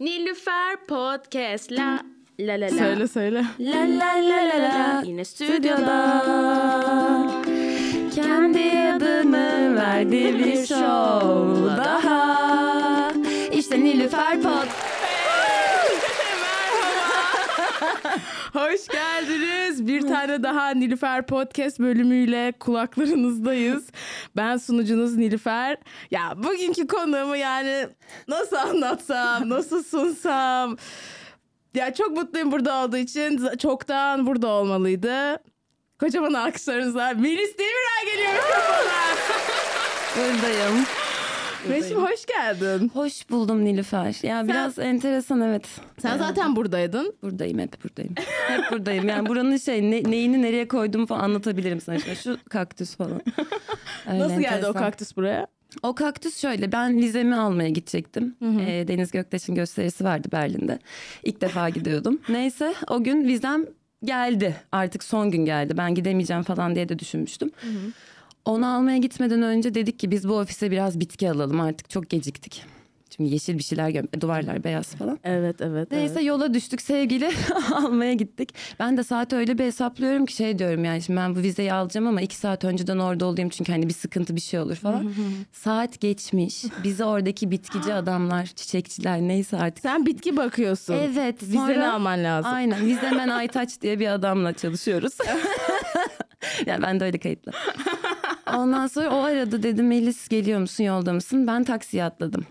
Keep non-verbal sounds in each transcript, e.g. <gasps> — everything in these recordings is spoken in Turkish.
Nilüfer Podcast la la la la. Söyle söyle. La la la la la. Yine stüdyoda. Kendi adımı verdi bir show daha. İşte Nilüfer Pod. <laughs> Hoş geldiniz. Bir tane daha Nilüfer Podcast bölümüyle kulaklarınızdayız. Ben sunucunuz Nilüfer. Ya bugünkü konuğumu yani nasıl anlatsam, nasıl sunsam. Ya çok mutluyum burada olduğu için. Çoktan burada olmalıydı. Kocaman alkışlarınızla Melis Demirel geliyor. Buradayım. Melis'im hoş geldin. Hoş buldum Nilüfer. Ya biraz enteresan evet. Sen zaten buradaydın. Buradayım hep buradayım. Hep buradayım. Yani buranın şey ne- neyini nereye koyduğumu falan anlatabilirim sana. İşte şu kaktüs falan. <laughs> Öyle Nasıl geldi o enteresan. kaktüs buraya? O kaktüs şöyle ben vizemi almaya gidecektim. Ee, Deniz Göktaş'ın gösterisi vardı Berlin'de. İlk defa gidiyordum. <laughs> Neyse o gün vizem geldi. Artık son gün geldi. Ben gidemeyeceğim falan diye de düşünmüştüm. Onu almaya gitmeden önce dedik ki biz bu ofise biraz bitki alalım artık çok geciktik. Şimdi yeşil bir şeyler gö- duvarlar beyaz falan. Evet evet. Neyse yola düştük sevgili <laughs> almaya gittik. Ben de saati öyle bir hesaplıyorum ki şey diyorum yani şimdi ben bu vizeyi alacağım ama iki saat önceden orada olayım çünkü hani bir sıkıntı bir şey olur falan. saat geçmiş. Bizi oradaki bitkici <gasps> adamlar, çiçekçiler neyse artık. Sen bitki bakıyorsun. Evet. Vizeni sonra- alman lazım. Aynen. Vizemen <laughs> Aytaç diye bir adamla çalışıyoruz. <laughs> yani ben de öyle kayıtlı. Ondan sonra o arada dedim Melis geliyor musun yolda mısın? Ben taksiye atladım.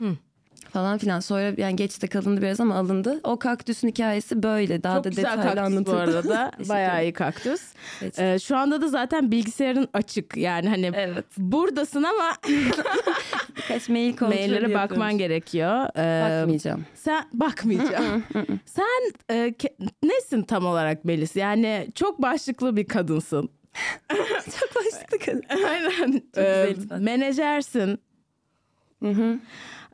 Falan filan. Sonra yani geç de kalındı biraz ama alındı. O kaktüsün hikayesi böyle. Daha Çok da güzel detaylı kaktüs bu arada. <laughs> Bayağı iyi kaktüs. Evet. Ee, şu anda da zaten bilgisayarın açık. Yani hani Evet. buradasın ama <laughs> Birkaç mail maillere bakman gerekiyor. Ee, Bakmayacağım. Sen bakmayacağım. <laughs> Sen e, ke- nesin tam olarak Melis? Yani çok başlıklı bir kadınsın. <laughs> Çok başlıklı kadın. Aynen. güzel Ee, menajersin.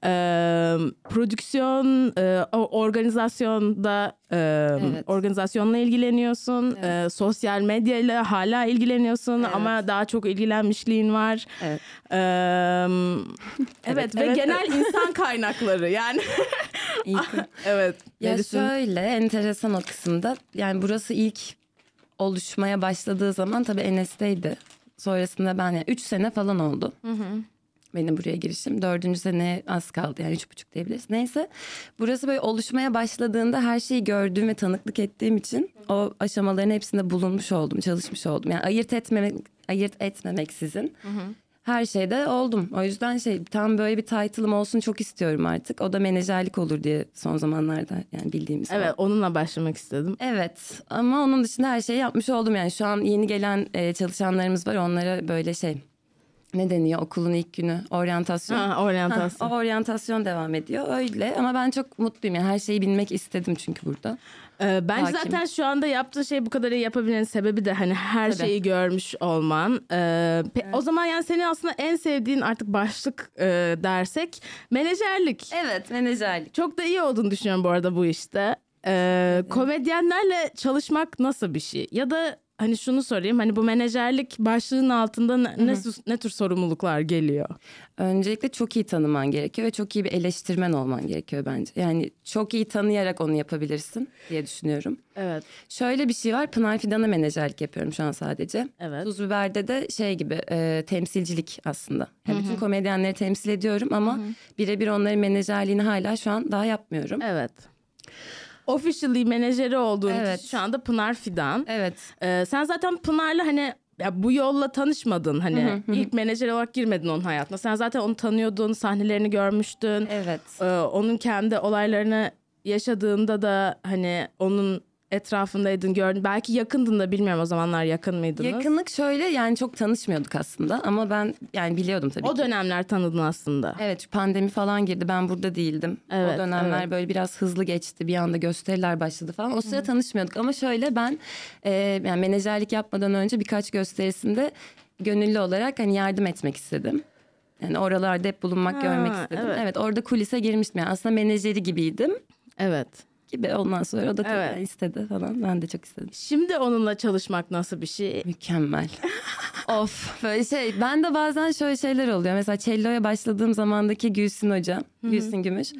Ee, prodüksiyon, e, organizasyonda e, Evet. organizasyonla ilgileniyorsun. Ee, sosyal medyayla hala ilgileniyorsun Evet. ama daha çok ilgilenmişliğin var. Evet. Ee, <laughs> evet, ve evet, genel insan kaynakları yani. <laughs> Evet. Ya şöyle enteresan o kısımda. Yani burası ilk oluşmaya başladığı zaman tabii Enes'teydi. Sonrasında ben yani 3 sene falan oldu. Benim buraya girişim. Dördüncü sene az kaldı yani üç buçuk diyebiliriz. Neyse burası böyle oluşmaya başladığında her şeyi gördüğüm ve tanıklık ettiğim için o aşamaların hepsinde bulunmuş oldum, çalışmış oldum. Yani ayırt etmemek, ayırt etmemeksizin her şeyde oldum. O yüzden şey tam böyle bir title'ım olsun çok istiyorum artık. O da menajerlik olur diye son zamanlarda yani bildiğimiz. Evet onunla başlamak istedim. Evet ama onun dışında her şeyi yapmış oldum yani şu an yeni gelen e, çalışanlarımız var onlara böyle şey ne deniyor okulun ilk günü oryantasyon. Ha, Ha, oryantasyon. o oryantasyon devam ediyor öyle ama ben çok mutluyum yani her şeyi bilmek istedim çünkü burada. Ee, bence Hakim. zaten şu anda yaptığın şey bu kadar iyi yapabilmenin sebebi de hani her Tabii. şeyi görmüş olman. Ee, pe- O zaman yani senin aslında en sevdiğin artık başlık e, dersek menajerlik. Evet menajerlik. Çok da iyi olduğunu düşünüyorum bu arada bu işte. Ee, komedyenlerle çalışmak nasıl bir şey? Ya da hani şunu sorayım hani bu menajerlik başlığının altında ne, ne, ne tür sorumluluklar geliyor? Öncelikle çok iyi tanıman gerekiyor ve çok iyi bir eleştirmen olman gerekiyor bence. Yani çok iyi tanıyarak onu yapabilirsin diye düşünüyorum. Evet. Şöyle bir şey var. Pınar Fidan'a menajerlik yapıyorum şu an sadece. Evet. Tuz Biber'de de şey gibi e, temsilcilik aslında. Yani bütün komedyenleri temsil ediyorum ama birebir onların menajerliğini hala şu an daha yapmıyorum. Evet. Officially menajeri olduğun Evet. kişi şu anda Pınar Fidan. Evet. Ee, sen zaten Pınar'la hani ya bu yolla tanışmadın hani ilk menajer olarak girmedin onun hayatına. Sen zaten onu tanıyordun, sahnelerini görmüştün. Evet. Ee, onun kendi olaylarını yaşadığında da hani onun etrafındaydın gördün. Belki yakındın da bilmiyorum o zamanlar yakın mıydınız? Yakınlık şöyle yani çok tanışmıyorduk aslında ama ben yani biliyordum tabii O ki. dönemler tanıdın aslında. Evet pandemi falan girdi ben burada değildim. Evet, o dönemler evet. böyle biraz hızlı geçti bir anda gösteriler başladı falan. O sıra tanışmıyorduk ama şöyle ben e, yani menajerlik yapmadan önce birkaç gösterisinde gönüllü olarak hani yardım etmek istedim. Yani oralarda hep bulunmak Ha, görmek istedim. evet. Evet. orada kulise girmiştim yani aslında menajeri gibiydim. Evet. Gibi. Ondan sonra o da tabii Evet. istedi falan. Ben de çok istedim. Şimdi onunla çalışmak nasıl bir şey? Mükemmel. <laughs> of böyle şey ben de bazen şöyle şeyler oluyor. Mesela cello'ya başladığım zamandaki Gülsün Hoca, Gülsün Gümüş.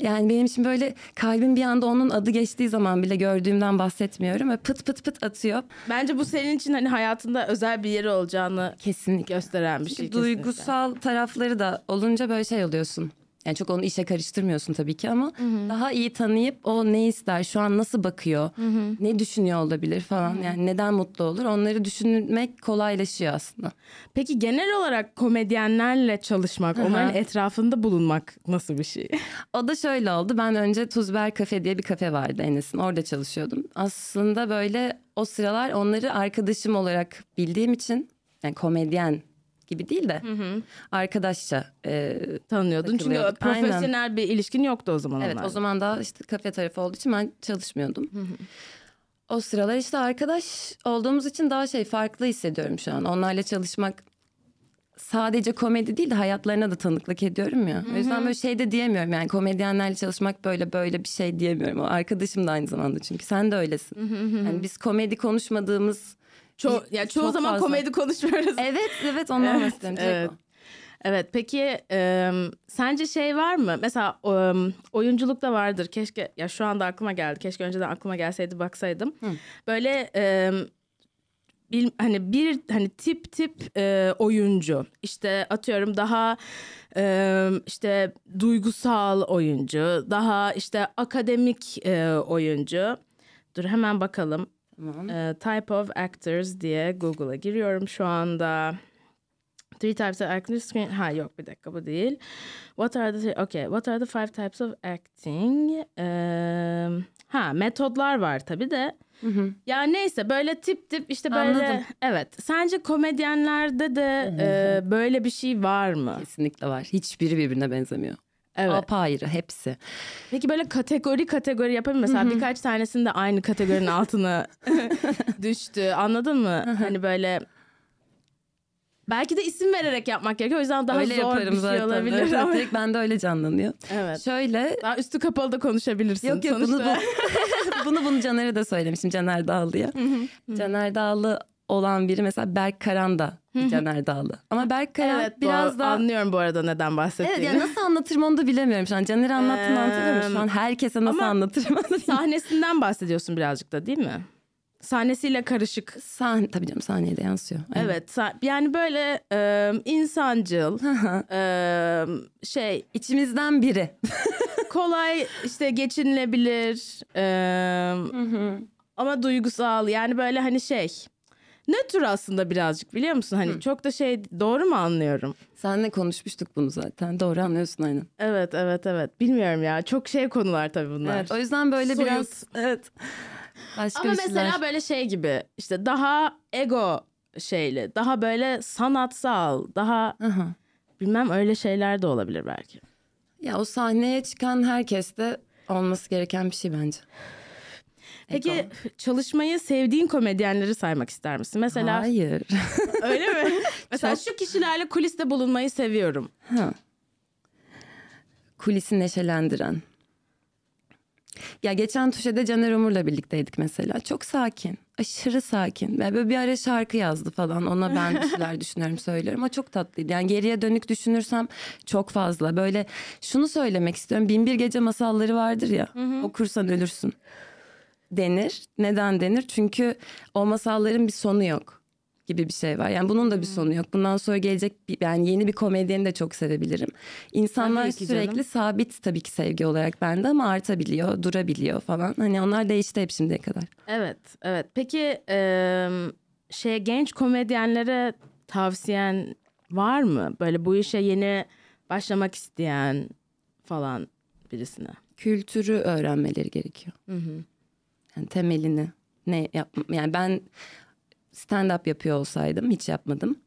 Yani benim için böyle kalbim bir anda onun adı geçtiği zaman bile gördüğümden bahsetmiyorum. Ve pıt pıt pıt atıyor. Bence bu senin için hani hayatında özel bir yeri olacağını Kesinlikle. gösteren bir şey. Çünkü kesinlikle. duygusal tarafları da olunca böyle şey oluyorsun. Yani çok onu işe karıştırmıyorsun tabii ki ama daha iyi tanıyıp o ne ister, şu an nasıl bakıyor, ne düşünüyor olabilir falan. Yani neden mutlu olur onları düşünmek kolaylaşıyor aslında. Peki genel olarak komedyenlerle çalışmak, onların etrafında bulunmak nasıl bir şey? <laughs> O da şöyle oldu. Ben önce Tuzber Kafe diye bir kafe vardı Enes'in. Orada çalışıyordum. Aslında böyle o sıralar onları arkadaşım olarak bildiğim için yani komedyen gibi değil de arkadaşça e, Tanıyordun çünkü profesyonel bir ilişkin yoktu o zaman Evet onlarla. o zaman daha işte kafe tarafı olduğu için ben çalışmıyordum. O sıralar işte arkadaş olduğumuz için daha şey farklı hissediyorum şu an. Onlarla çalışmak sadece komedi değil de hayatlarına da tanıklık ediyorum ya. O yüzden böyle şey de diyemiyorum yani komedyenlerle çalışmak böyle böyle bir şey diyemiyorum. O arkadaşım da aynı zamanda çünkü sen de öylesin. Yani biz komedi konuşmadığımız Ço- ya çoğu Çok zaman fazla. komedi konuşmuyoruz. <laughs> Evet evet ondan Evet, bahsediyorum. evet. Evet peki e, sence şey var mı? Mesela e, oyunculukta vardır. Keşke ya şu anda aklıma geldi. Keşke önceden aklıma gelseydi baksaydım. Böyle e, bil, hani bir hani tip tip e, oyuncu. İşte atıyorum daha e, işte duygusal oyuncu, daha işte akademik e, oyuncu. Dur hemen bakalım. Tamam. E, type of actors diye Google'a giriyorum şu anda. Three types of acting screen. Ha yok bir dakika bu değil. What are the okay? What are the five types of acting? Eee, ha metodlar var tabii de. Ya neyse böyle tip tip işte böyle. Anladım. Evet. Sence komedyenlerde de e, böyle bir şey var mı? Kesinlikle var. Hiçbiri birbirine benzemiyor. Evet. Apayrı hepsi. Peki böyle kategori kategori yapayım mesela birkaç tanesinde aynı kategorinin altına <laughs> düştü. Anladın mı? hani böyle belki de isim vererek yapmak gerekiyor. O yüzden daha öyle zor yaparım bir şey zaten. olabilir Evet, ama. direkt bende öyle canlanıyor. Evet. Şöyle Daha üstü kapalı da konuşabilirsin. yok yok bunu, bu, <laughs> bunu bunu Caner'e de söylemişim Caner Dağlı'ya. Caner Dağlı olan biri mesela Berk Karan da bir Caner Dağlı. Ama Berk Karan Evet biraz daha... anlıyorum bu arada neden bahsettiğini. Evet yani nasıl anlatırım onu da bilemiyorum şu an. Caner'e anlattığımı anlatıyorum. Şu an herkese nasıl ama- anlatırım Sahnesinden bahsediyorsun birazcık da değil mi? Sahnesiyle karışık. Sahne, tabii canım sahneye de yansıyor. Evet. sa- yani böyle e, insancıl, e, şey İçimizden biri. <laughs> kolay işte geçinilebilir e, ama duygusal yani böyle hani şey nötr aslında birazcık biliyor musun hani çok da şey doğru mu anlıyorum? Seninle konuşmuştuk bunu zaten. Doğru anlıyorsun aynen. Evet evet evet bilmiyorum ya çok şey konular tabii bunlar. Evet, o yüzden böyle Soyut. biraz evet. Başka Ama bir şeyler. mesela böyle şey gibi işte daha ego şeyli daha böyle sanatsal daha Aha. bilmem öyle şeyler de olabilir belki. Ya o sahneye çıkan herkes de olması gereken bir şey bence. Peki çalışmayı sevdiğin komedyenleri saymak ister misin? Mesela Hayır. <laughs> öyle mi? Mesela şu kişilerle kuliste bulunmayı seviyorum. ha. Kulisi neşelendiren. Ya geçen Tuşe'de Caner Umur'la birlikteydik mesela. Çok sakin. Aşırı sakin. Ve böyle bir ara şarkı yazdı falan. Ona ben bir şeyler <laughs> düşünüyorum söylüyorum. Ama çok tatlıydı. Yani geriye dönük düşünürsem çok fazla. Böyle şunu söylemek istiyorum. Bin bir gece masalları vardır ya. Okursan ölürsün. Denir. Neden denir? Çünkü o masalların bir sonu yok gibi bir şey var. Yani bunun da bir sonu yok. Bundan sonra gelecek bir, yani yeni bir komedyeni de çok sevebilirim. İnsanlar ki canım. sürekli sabit tabii ki sevgi olarak bende ama artabiliyor, durabiliyor falan. Hani onlar değişti hep şimdiye kadar. Evet, evet. Peki e, şey genç komedyenlere tavsiyen var mı? Böyle bu işe yeni başlamak isteyen falan birisine. Kültürü öğrenmeleri gerekiyor. Yani temelini ne yap yani ben stand up yapıyor olsaydım hiç yapmadım.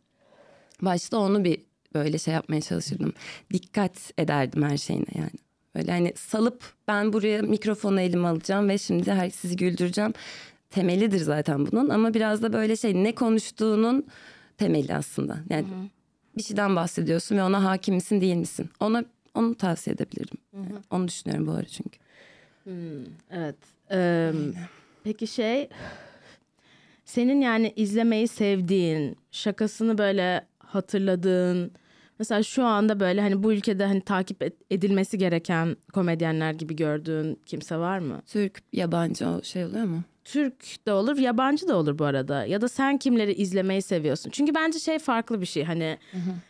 Başta onu bir böyle şey yapmaya çalışırdım. Dikkat ederdim her şeyine yani. Böyle hani salıp ben buraya mikrofonu elime alacağım ve şimdi her sizi güldüreceğim. Temelidir zaten bunun ama biraz da böyle şey ne konuştuğunun temeli aslında. Yani bir şeyden bahsediyorsun ve ona hakim misin değil misin? Ona onu tavsiye edebilirim. Yani onu düşünüyorum bu ara çünkü. Evet. Ee, peki şey senin yani izlemeyi sevdiğin, şakasını böyle hatırladığın mesela şu anda böyle hani bu ülkede hani takip edilmesi gereken komedyenler gibi gördüğün kimse var mı? Türk, yabancı şey oluyor mu? Türk de olur, yabancı da olur bu arada. Ya da sen kimleri izlemeyi seviyorsun? Çünkü bence şey farklı bir şey. Hani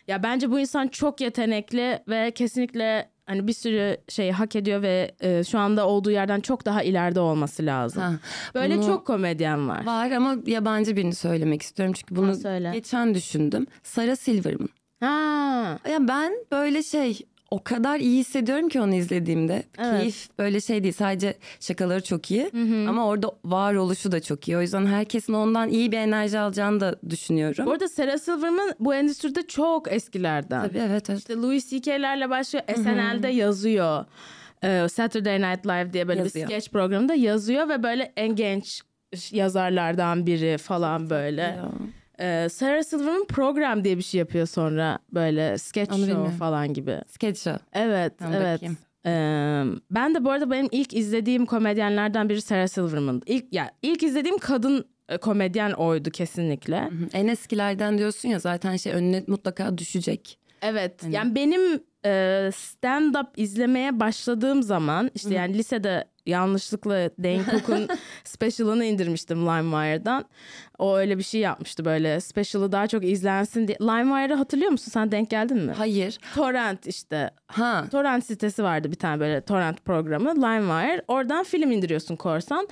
ya bence bu insan çok yetenekli ve kesinlikle hani bir sürü şeyi hak ediyor ve e, şu anda olduğu yerden çok daha ileride olması lazım. Ha, Böyle bunu- çok komedyen var. Var ama yabancı birini söylemek istiyorum. Çünkü bunu Ha, söyle. geçen düşündüm. Sarah Silverman. Ha. Ya ben böyle şey o kadar iyi hissediyorum ki onu izlediğimde. Evet. Keyif böyle şey değil sadece şakaları çok iyi ama orada varoluşu da çok iyi. O yüzden herkesin ondan iyi bir enerji alacağını da düşünüyorum. Bu arada Sarah Silverman bu endüstride çok eskilerden. Tabii evet evet. İşte Louis C.K.'lerle başlıyor. SNL'de yazıyor. Ee, Saturday Night Live diye böyle Yazıyor. bir sketch programında yazıyor ve böyle en genç yazarlardan biri falan böyle. Ya. Ee, Sarah Silverman program diye bir şey yapıyor sonra böyle sketch Onu show bilmiyorum. falan gibi. Sketch show. Evet, Tamam, evet. bakayım. Ee, ben de bu arada benim ilk izlediğim komedyenlerden biri Sarah Silverman. İlk ya ilk izlediğim kadın e, komedyen oydu kesinlikle. Hı, En eskilerden diyorsun ya zaten şey önüne mutlaka düşecek. Evet. Hani- Yani benim e, stand up izlemeye başladığım zaman işte yani lisede yanlışlıkla Dane Cook'un <laughs> special'ını indirmiştim LimeWire'dan. O öyle bir şey yapmıştı böyle special'ı daha çok izlensin diye. LimeWire'ı hatırlıyor musun? Sen denk geldin mi? Hayır. Torrent işte. Ha. Torrent sitesi vardı bir tane böyle torrent programı LimeWire. Oradan film indiriyorsun korsan.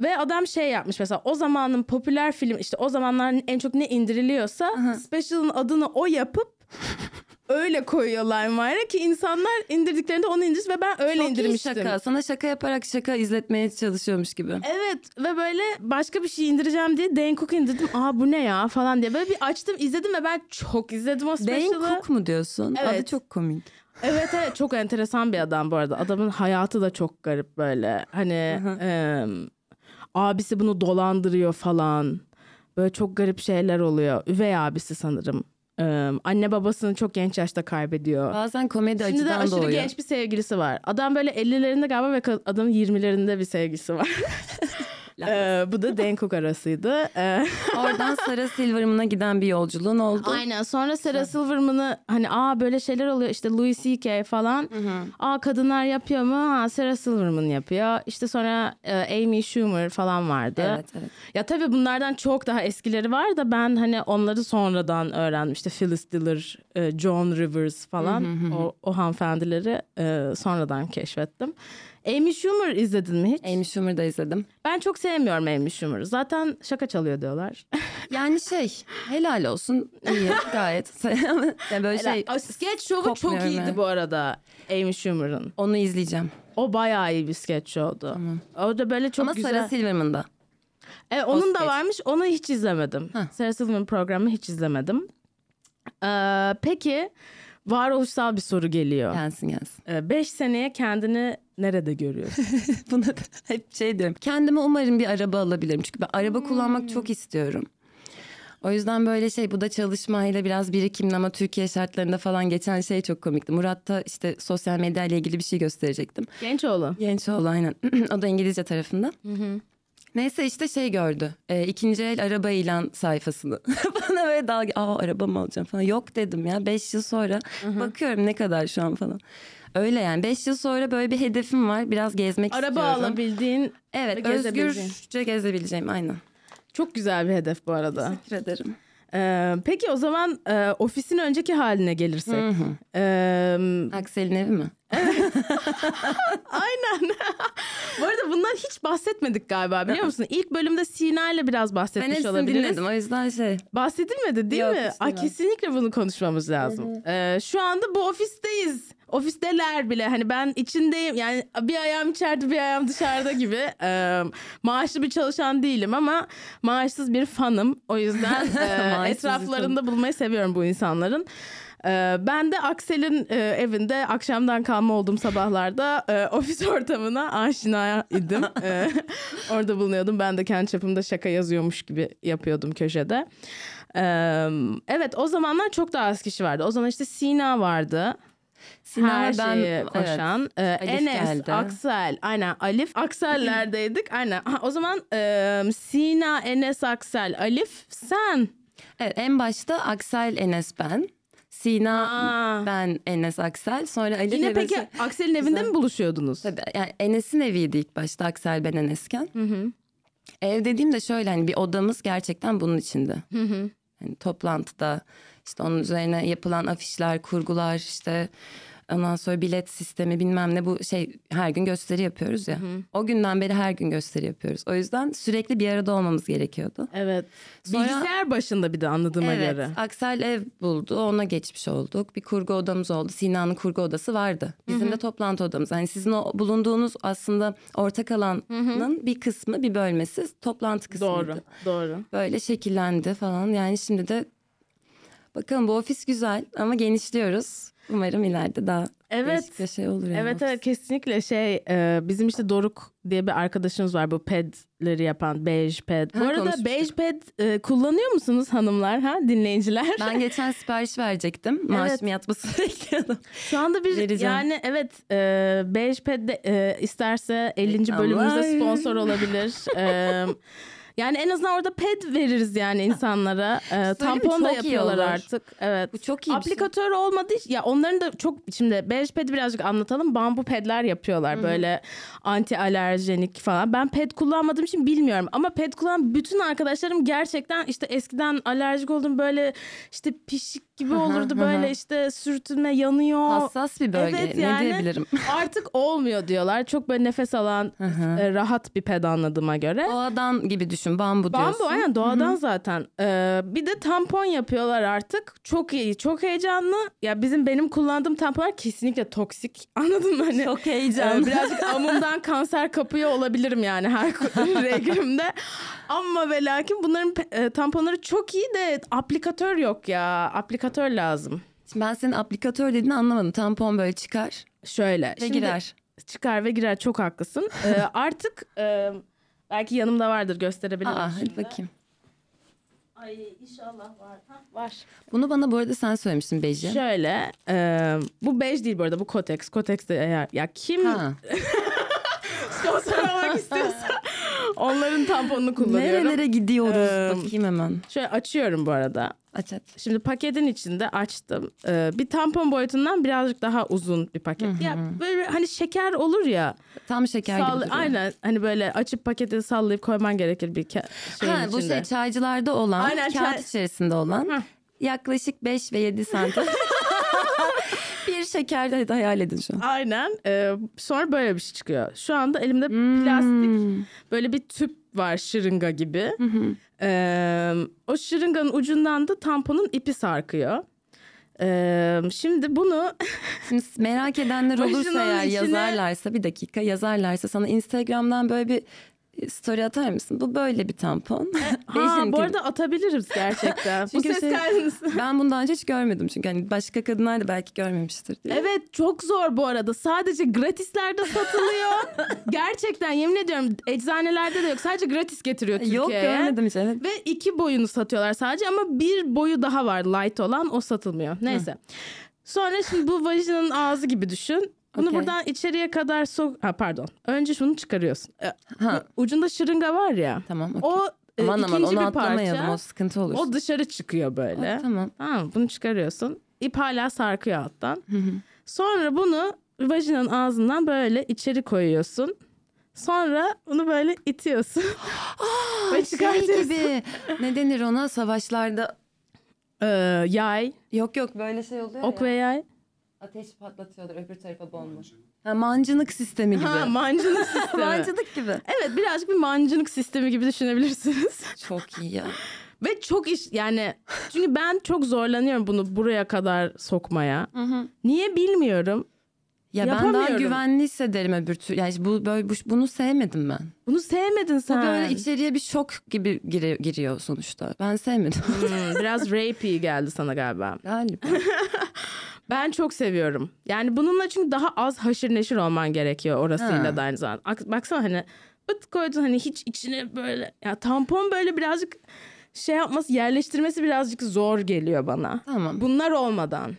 Ve adam şey yapmış mesela o zamanın popüler film işte o zamanlar en çok ne indiriliyorsa special'ın adını o yapıp <laughs> öyle koyuyor LimeWire'a ki insanlar indirdiklerinde onu indirsin ve ben öyle Çok indirmiştim. şaka. Sana şaka yaparak şaka izletmeye çalışıyormuş gibi. Evet ve böyle başka bir şey indireceğim diye Dane Cook indirdim. Aa bu ne ya falan diye böyle bir açtım izledim ve ben çok izledim o Dane special'ı. Cook mu diyorsun? Evet. Adı çok komik. Evet evet çok enteresan bir adam bu arada. Adamın hayatı da çok garip böyle. Hani em, abisi bunu dolandırıyor falan. Böyle çok garip şeyler oluyor. Üvey abisi sanırım. Anne babasını çok genç yaşta kaybediyor. Bazen komedi Şimdi de acıdan aşırı doğuyor. genç bir sevgilisi var. Adam böyle 50'lerinde galiba ve adamın 20'lerinde bir sevgilisi var. <laughs> Ee, bu da Cook arasıydı. Ee, <laughs> Oradan Sarah Silverman'a giden bir yolculuğun oldu. Aynen sonra Sarah Silverman'ı hani aa böyle şeyler oluyor işte Louis C.K. falan. Aa kadınlar yapıyor mu? Ha Sarah Silverman yapıyor. İşte sonra e, Amy Schumer falan vardı. Evet evet. Ya tabii bunlardan çok daha eskileri var da ben hani onları sonradan öğrendim. İşte Phyllis Diller, e, Joan Rivers falan o, o hanımefendileri e, sonradan keşfettim. Amy Schumer izledin mi hiç? Amy Schumer'ı da izledim. Ben çok sevmiyorum Amy Schumer'ı. Zaten şaka çalıyor diyorlar. <laughs> Yani şey helal olsun iyi gayet. <laughs> yani böyle şey Ay, sketch show'u çok iyiydi yani. bu arada Amy Schumer'ın. onu izleyeceğim. O bayağı iyi bir sketch show'du. O da böyle çok Ama güzel. Sarah Silverman'da. Evet, onun da sketch. varmış. Onu hiç izlemedim. Sarah Silverman programını hiç izlemedim. Ee, peki varoluşsal bir soru geliyor. Gelsin gelsin. Ee, beş seneye kendini nerede görüyorsun? <laughs> Buna da hep şey diyorum. Kendime umarım bir araba alabilirim. Çünkü ben araba Hmm. kullanmak çok istiyorum. O yüzden böyle şey bu da çalışmayla biraz birikimle ama Türkiye şartlarında falan geçen şey çok komikti. Murat da işte sosyal medya ile ilgili bir şey gösterecektim. Genç oğlu. Genç oğlu aynen. <clears throat> o da İngilizce tarafında. Neyse işte şey gördü. E, ikinci el araba ilan sayfasını. <laughs> Bana böyle dalga aa araba mı alacağım falan. Yok dedim ya beş yıl sonra bakıyorum ne kadar şu an falan. Öyle yani beş yıl sonra böyle bir hedefim var. Biraz gezmek Araba istiyorum. alabildiğin ve Evet özgürce gezebileceğim aynen. Çok güzel bir hedef bu arada. Teşekkür ederim. Ee, peki o zaman e, ofisin önceki haline gelirsek. Ee, Aksel'in evi mi? <laughs> Aynen. Bu arada bundan hiç bahsetmedik galiba biliyor musun? İlk bölümde Sina ile biraz Ben bahsetmiş hepsini olabiliriz. dinledim o yüzden şey. Bahsedilmedi değil Yok, mi? değil. kesinlikle bunu konuşmamız lazım. Ee, şu anda bu ofisteyiz. Ofisteler bile hani ben içindeyim yani bir ayağım içeride bir ayağım dışarıda gibi <laughs> Ee, maaşlı bir çalışan değilim ama maaşsız bir fanım o yüzden <laughs> e, Maaşsız bir etraflarında bulmayı seviyorum bu insanların. Ee, ben de Aksel'in e, evinde akşamdan kalma olduğum sabahlarda e, <laughs> ofis ortamına aşina idim. Ee, <laughs> orada bulunuyordum. Ben de kendi çapımda şaka yazıyormuş gibi yapıyordum köşede. Ee, evet o zamanlar çok daha az kişi vardı. O zaman işte Sina vardı. Sina Her şeyi evet. koşan. Ee, Alif Enes, geldi. Aksel, aynen Alif, Aksel'lerdeydik. aynen. Ha, o zaman e, Sina, Enes, Aksel, Alif, sen. Evet, en başta Aksel Enes ben. Sina Aa. ben Enes Aksel. Sonra Ali Yine peki Besi- Aksel'in evinde mi buluşuyordunuz? Tabii yani Enes'in eviydi ilk başta Aksel ben Enesken. Ev dediğim de şöyle hani bir odamız gerçekten bunun içinde. Hani toplantıda işte onun üzerine yapılan afişler, kurgular işte ondan sonra bilet sistemi bilmem ne bu şey her gün gösteri yapıyoruz ya. O günden beri her gün gösteri yapıyoruz. O yüzden sürekli bir arada olmamız gerekiyordu. Evet. Sonra- Bilgisayar başında bir de anladığıma Evet, göre. Aksel ev buldu. Ona geçmiş olduk. Bir kurgu odamız oldu. Sina'nın kurgu odası vardı. Bizim de toplantı odamız. Yani sizin o bulunduğunuz aslında ortak alanın bir kısmı, bir bölmesi toplantı kısmıydı. Doğru, doğru. Böyle şekillendi falan. Yani şimdi de bakalım bu ofis güzel ama genişliyoruz. Umarım ileride daha Evet. bir şey olur. Yani Evet evet kesinlikle şey e, bizim işte Doruk diye bir arkadaşımız var bu pedleri yapan beige ped. Bu Ha, arada konuşmuştuk. beige ped e, kullanıyor musunuz hanımlar ha dinleyiciler? Ben <laughs> geçen sipariş verecektim. Maaşım yatmasını <laughs> bekliyordum. Şu anda bir Vereceğim. yani evet e, beige ped de, e, isterse 50. Reklamlar. bölümümüzde sponsor olabilir. <laughs> E, yani en azından orada ped veririz yani insanlara. <laughs> E, tampon da yapıyorlar artık. Evet. Bu çok iyi şey. Aplikatör olmadığı için ya onların da çok şimdi beige ped birazcık anlatalım. Bambu pedler yapıyorlar böyle anti alerjenik falan. Ben ped kullanmadığım için bilmiyorum ama ped kullanan bütün arkadaşlarım gerçekten işte eskiden alerjik oldum böyle işte pişik gibi olurdu böyle işte sürtünme yanıyor. Hassas bir bölge. Evet, ne yani diyebilirim? <laughs> Artık olmuyor diyorlar. Çok böyle nefes alan e, rahat bir ped anladığıma göre. Doğadan gibi düşün. Bambu diyorsun. Bambu aynen doğadan zaten. Ee, bir de tampon yapıyorlar artık. Çok iyi, çok heyecanlı. Ya bizim benim kullandığım tamponlar kesinlikle toksik. <laughs> Anladın mı? Hani, Çok e, heyecanlı. birazcık amımdan kanser kapıyor olabilirim yani her <laughs> reglimde. Ama ve lakin bunların e, tamponları çok iyi de aplikatör yok ya. Aplikatör lazım. Şimdi ben senin aplikatör dediğini anlamadım. Tampon böyle çıkar Şöyle. ve şimdi girer. Çıkar ve girer çok haklısın. <laughs> Ee, artık e, belki yanımda vardır gösterebilirim. Aa, şimdi. hadi bakayım. Ay inşallah var. Ha, var. Bunu bana bu arada sen söylemiştin Beji. Şöyle e, bu bej değil bu arada bu Kotex. Kotex de eğer ya kim Ha. <laughs> sponsor olmak istiyorsa onların tamponunu kullanıyorum. Nerelere gidiyoruz? Ee, Bakayım hemen. Şöyle açıyorum bu arada. Aç aç. Şimdi paketin içinde açtım. Ee, bir tampon boyutundan birazcık daha uzun bir paket. Ya böyle hani şeker olur ya. Tam şeker sall- gibi duruyor. aynen hani böyle açıp paketi sallayıp koyman gerekir bir ke- şeyin Ha, bu içinde. şey çaycılarda olan, Aynen, kağıt çay- içerisinde olan Heh. yaklaşık 5 ve 7 santim. <laughs> bir şeker de hayal edin şu an. Aynen. Ee, sonra böyle bir şey çıkıyor. Şu anda elimde plastik böyle bir tüp var şırınga gibi. Ee, o şırınganın ucundan da tamponun ipi sarkıyor. Ee, şimdi bunu <laughs> Şimdi merak edenler olursa eğer içine- yazarlarsa bir dakika yazarlarsa sana Instagram'dan böyle bir story atar mısın? Bu böyle bir tampon. <laughs> ha, Bejin bu gibi. arada atabiliriz gerçekten. <laughs> bu ses şey- kaydınız. <laughs> Ben bundan önce hiç görmedim çünkü hani başka kadınlar da belki görmemiştir diye. Evet çok zor bu arada. Sadece gratislerde satılıyor. Gerçekten yemin ediyorum eczanelerde de yok. Sadece gratis getiriyor Türkiye'ye. Yok görmedim hiç evet. Ve iki boyunu satıyorlar sadece ama bir boyu daha var light olan o satılmıyor. Neyse. Sonra şimdi bu vajinanın ağzı gibi düşün. Bunu Okey. buradan içeriye kadar sok... Ha pardon. Önce şunu çıkarıyorsun. Ee, Ha. Ucunda şırınga var ya. Tamam okey. O e, Aman aman ikinci onu bir parça. o sıkıntı olur. O dışarı çıkıyor böyle. Ha, tamam. Tamam bunu çıkarıyorsun. İp hala sarkıyor alttan. Sonra bunu vajinanın ağzından böyle içeri koyuyorsun. Sonra bunu böyle itiyorsun. <gasps> <gasps> Ve Şey gibi ne denir ona savaşlarda Ee, yay, yok yok böyle şey oluyor ok ya. ve yay. Ateş patlatıyorlar öbür tarafa bomba. Ha mancınık sistemi gibi. Ha, mancınık <laughs> sistemi. mancınık gibi. Evet birazcık bir mancınık sistemi gibi düşünebilirsiniz. <laughs> Çok iyi ya. Ve çok iş yani çünkü ben çok zorlanıyorum bunu buraya kadar sokmaya. Niye bilmiyorum. Ya ben daha güvenli hissederim öbür türlü. Yani bu böyle bu- bunu sevmedim ben. Bunu sevmedin Bu sen. böyle içeriye bir şok gibi giriyor, giriyor sonuçta. Ben sevmedim. Hmm, biraz <laughs> rapey geldi sana galiba. Galiba. Ben çok seviyorum. Yani bununla çünkü daha az haşır neşir olman gerekiyor orasıyla Ha. da aynı zamanda. Ak- Baksana hani bıt koydun hani hiç içine böyle ya tampon böyle birazcık şey yapması yerleştirmesi birazcık zor geliyor bana. Tamam. Bunlar olmadan.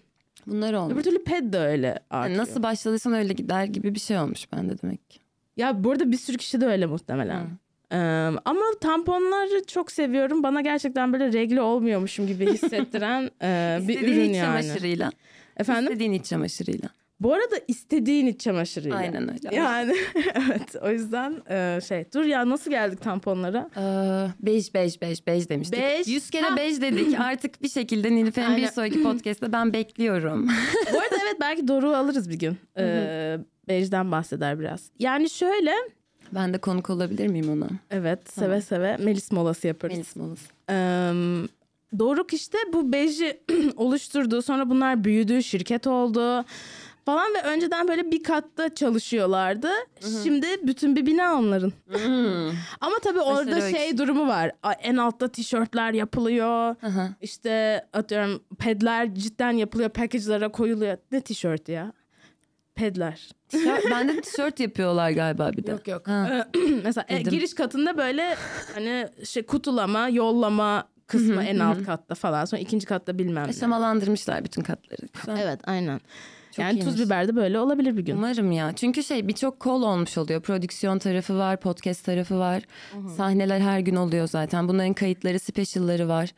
Bunlar olmuş. Öbür türlü ped de öyle artıyor. Yani nasıl başladıysan öyle gider gibi bir şey olmuş bende demek ki. Ya burada bir sürü kişi de öyle muhtemelen. Hı. Ee, ama tamponları çok seviyorum. Bana gerçekten böyle regle olmuyormuşum gibi hissettiren e, bir İstediğin ürün yani. çamaşırıyla. Efendim? İstediğin iç çamaşırıyla. Bu arada istediğin iç çamaşırıyla. Aynen öyle. Yani <laughs> evet o yüzden e, şey dur ya nasıl geldik tamponlara? Ee, bej bej bej bej demiştik. Bej. 100 kere Ha. bej dedik. <laughs> Artık bir şekilde Nilüfer'in bir sonraki podcast'ta ben bekliyorum. <laughs> Bu arada evet belki Doruk'u alırız bir gün. Ee, Bej'den bahseder biraz. Yani şöyle ben de konuk olabilir miyim ona? evet seve seve Melis molası yaparız. Melis molası. Ee, Doruk işte bu beji <clears throat> oluşturdu. Sonra bunlar büyüdü, şirket oldu falan ve önceden böyle bir katta çalışıyorlardı. Şimdi bütün bir bina onların. <laughs> Ama tabii orada Başarı şey durumu var. En altta tişörtler yapılıyor. Aha. İşte atıyorum pedler cidden yapılıyor, package'lara koyuluyor. Ne tişörtü ya? Pedler. Bende de tişört yapıyorlar galiba bir de. Yok yok. Ha. <clears throat> Mesela e, Dedim. giriş katında böyle hani şey kutulama, yollama kısmı en alt katta falan. Sonra ikinci katta bilmem ne. Aşamalandırmışlar bütün katları. Güzel. Evet aynen. Çok yani iyiymiş. tuz biber de böyle olabilir bir gün. Umarım ya. Çünkü şey birçok kol olmuş oluyor. Prodüksiyon tarafı var, podcast tarafı var. Sahneler her gün oluyor zaten. Bunların kayıtları, special'ları var.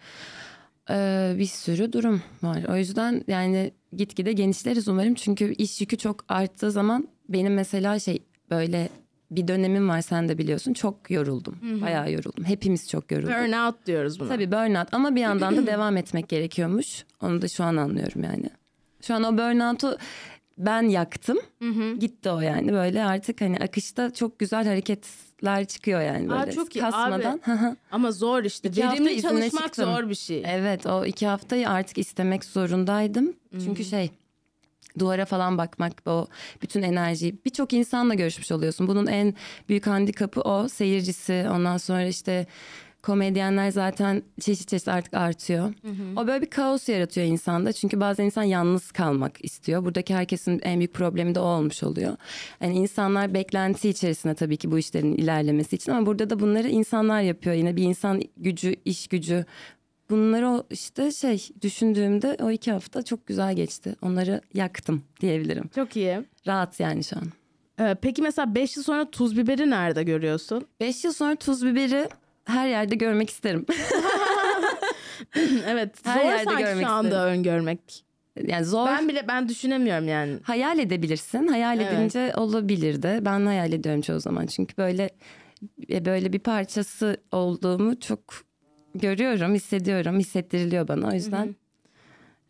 Ee, bir sürü durum var. O yüzden yani gitgide genişleriz umarım. Çünkü iş yükü çok arttığı zaman benim mesela şey böyle bir dönemim var sen de biliyorsun. Çok yoruldum. Bayağı yoruldum. Hepimiz çok yorulduk. Burnout diyoruz buna. Tabii burnout ama bir yandan da <clears throat> devam etmek gerekiyormuş. Onu da şu an anlıyorum yani. Şu an o burnout'u ben yaktım. Gitti o yani böyle artık hani akışta çok güzel hareketler çıkıyor yani böyle. Aa, çok iyi. Kasmadan. Hı. <laughs> Ama zor işte. İki Verimli çalışmak çıktım. zor bir şey. evet o iki haftayı artık istemek zorundaydım. Çünkü şey duvara falan bakmak o bütün enerjiyi birçok insanla görüşmüş oluyorsun. Bunun en büyük handikapı o seyircisi ondan sonra işte komedyenler zaten çeşit çeşit artık artıyor. O böyle bir kaos yaratıyor insanda. Çünkü bazen insan yalnız kalmak istiyor. Buradaki herkesin en büyük problemi de o olmuş oluyor. Yani insanlar beklenti içerisinde tabii ki bu işlerin ilerlemesi için ama burada da bunları insanlar yapıyor. Yine bir insan gücü, iş gücü Bunları o işte şey düşündüğümde o iki hafta çok güzel geçti. Onları yaktım diyebilirim. Çok iyi. Rahat yani şu an. Ee, peki mesela 5 yıl sonra tuz biberi nerede görüyorsun? Beş yıl sonra tuz biberi her yerde görmek isterim. <laughs> evet. Her zor yerde sanki görmek şu anda isterim. öngörmek. Yani zor. Ben bile ben düşünemiyorum yani. Hayal edebilirsin. Hayal Evet. edince olabilir de. Ben hayal ediyorum çoğu zaman. Çünkü böyle e, böyle bir parçası olduğumu çok görüyorum, hissediyorum, hissettiriliyor bana. O yüzden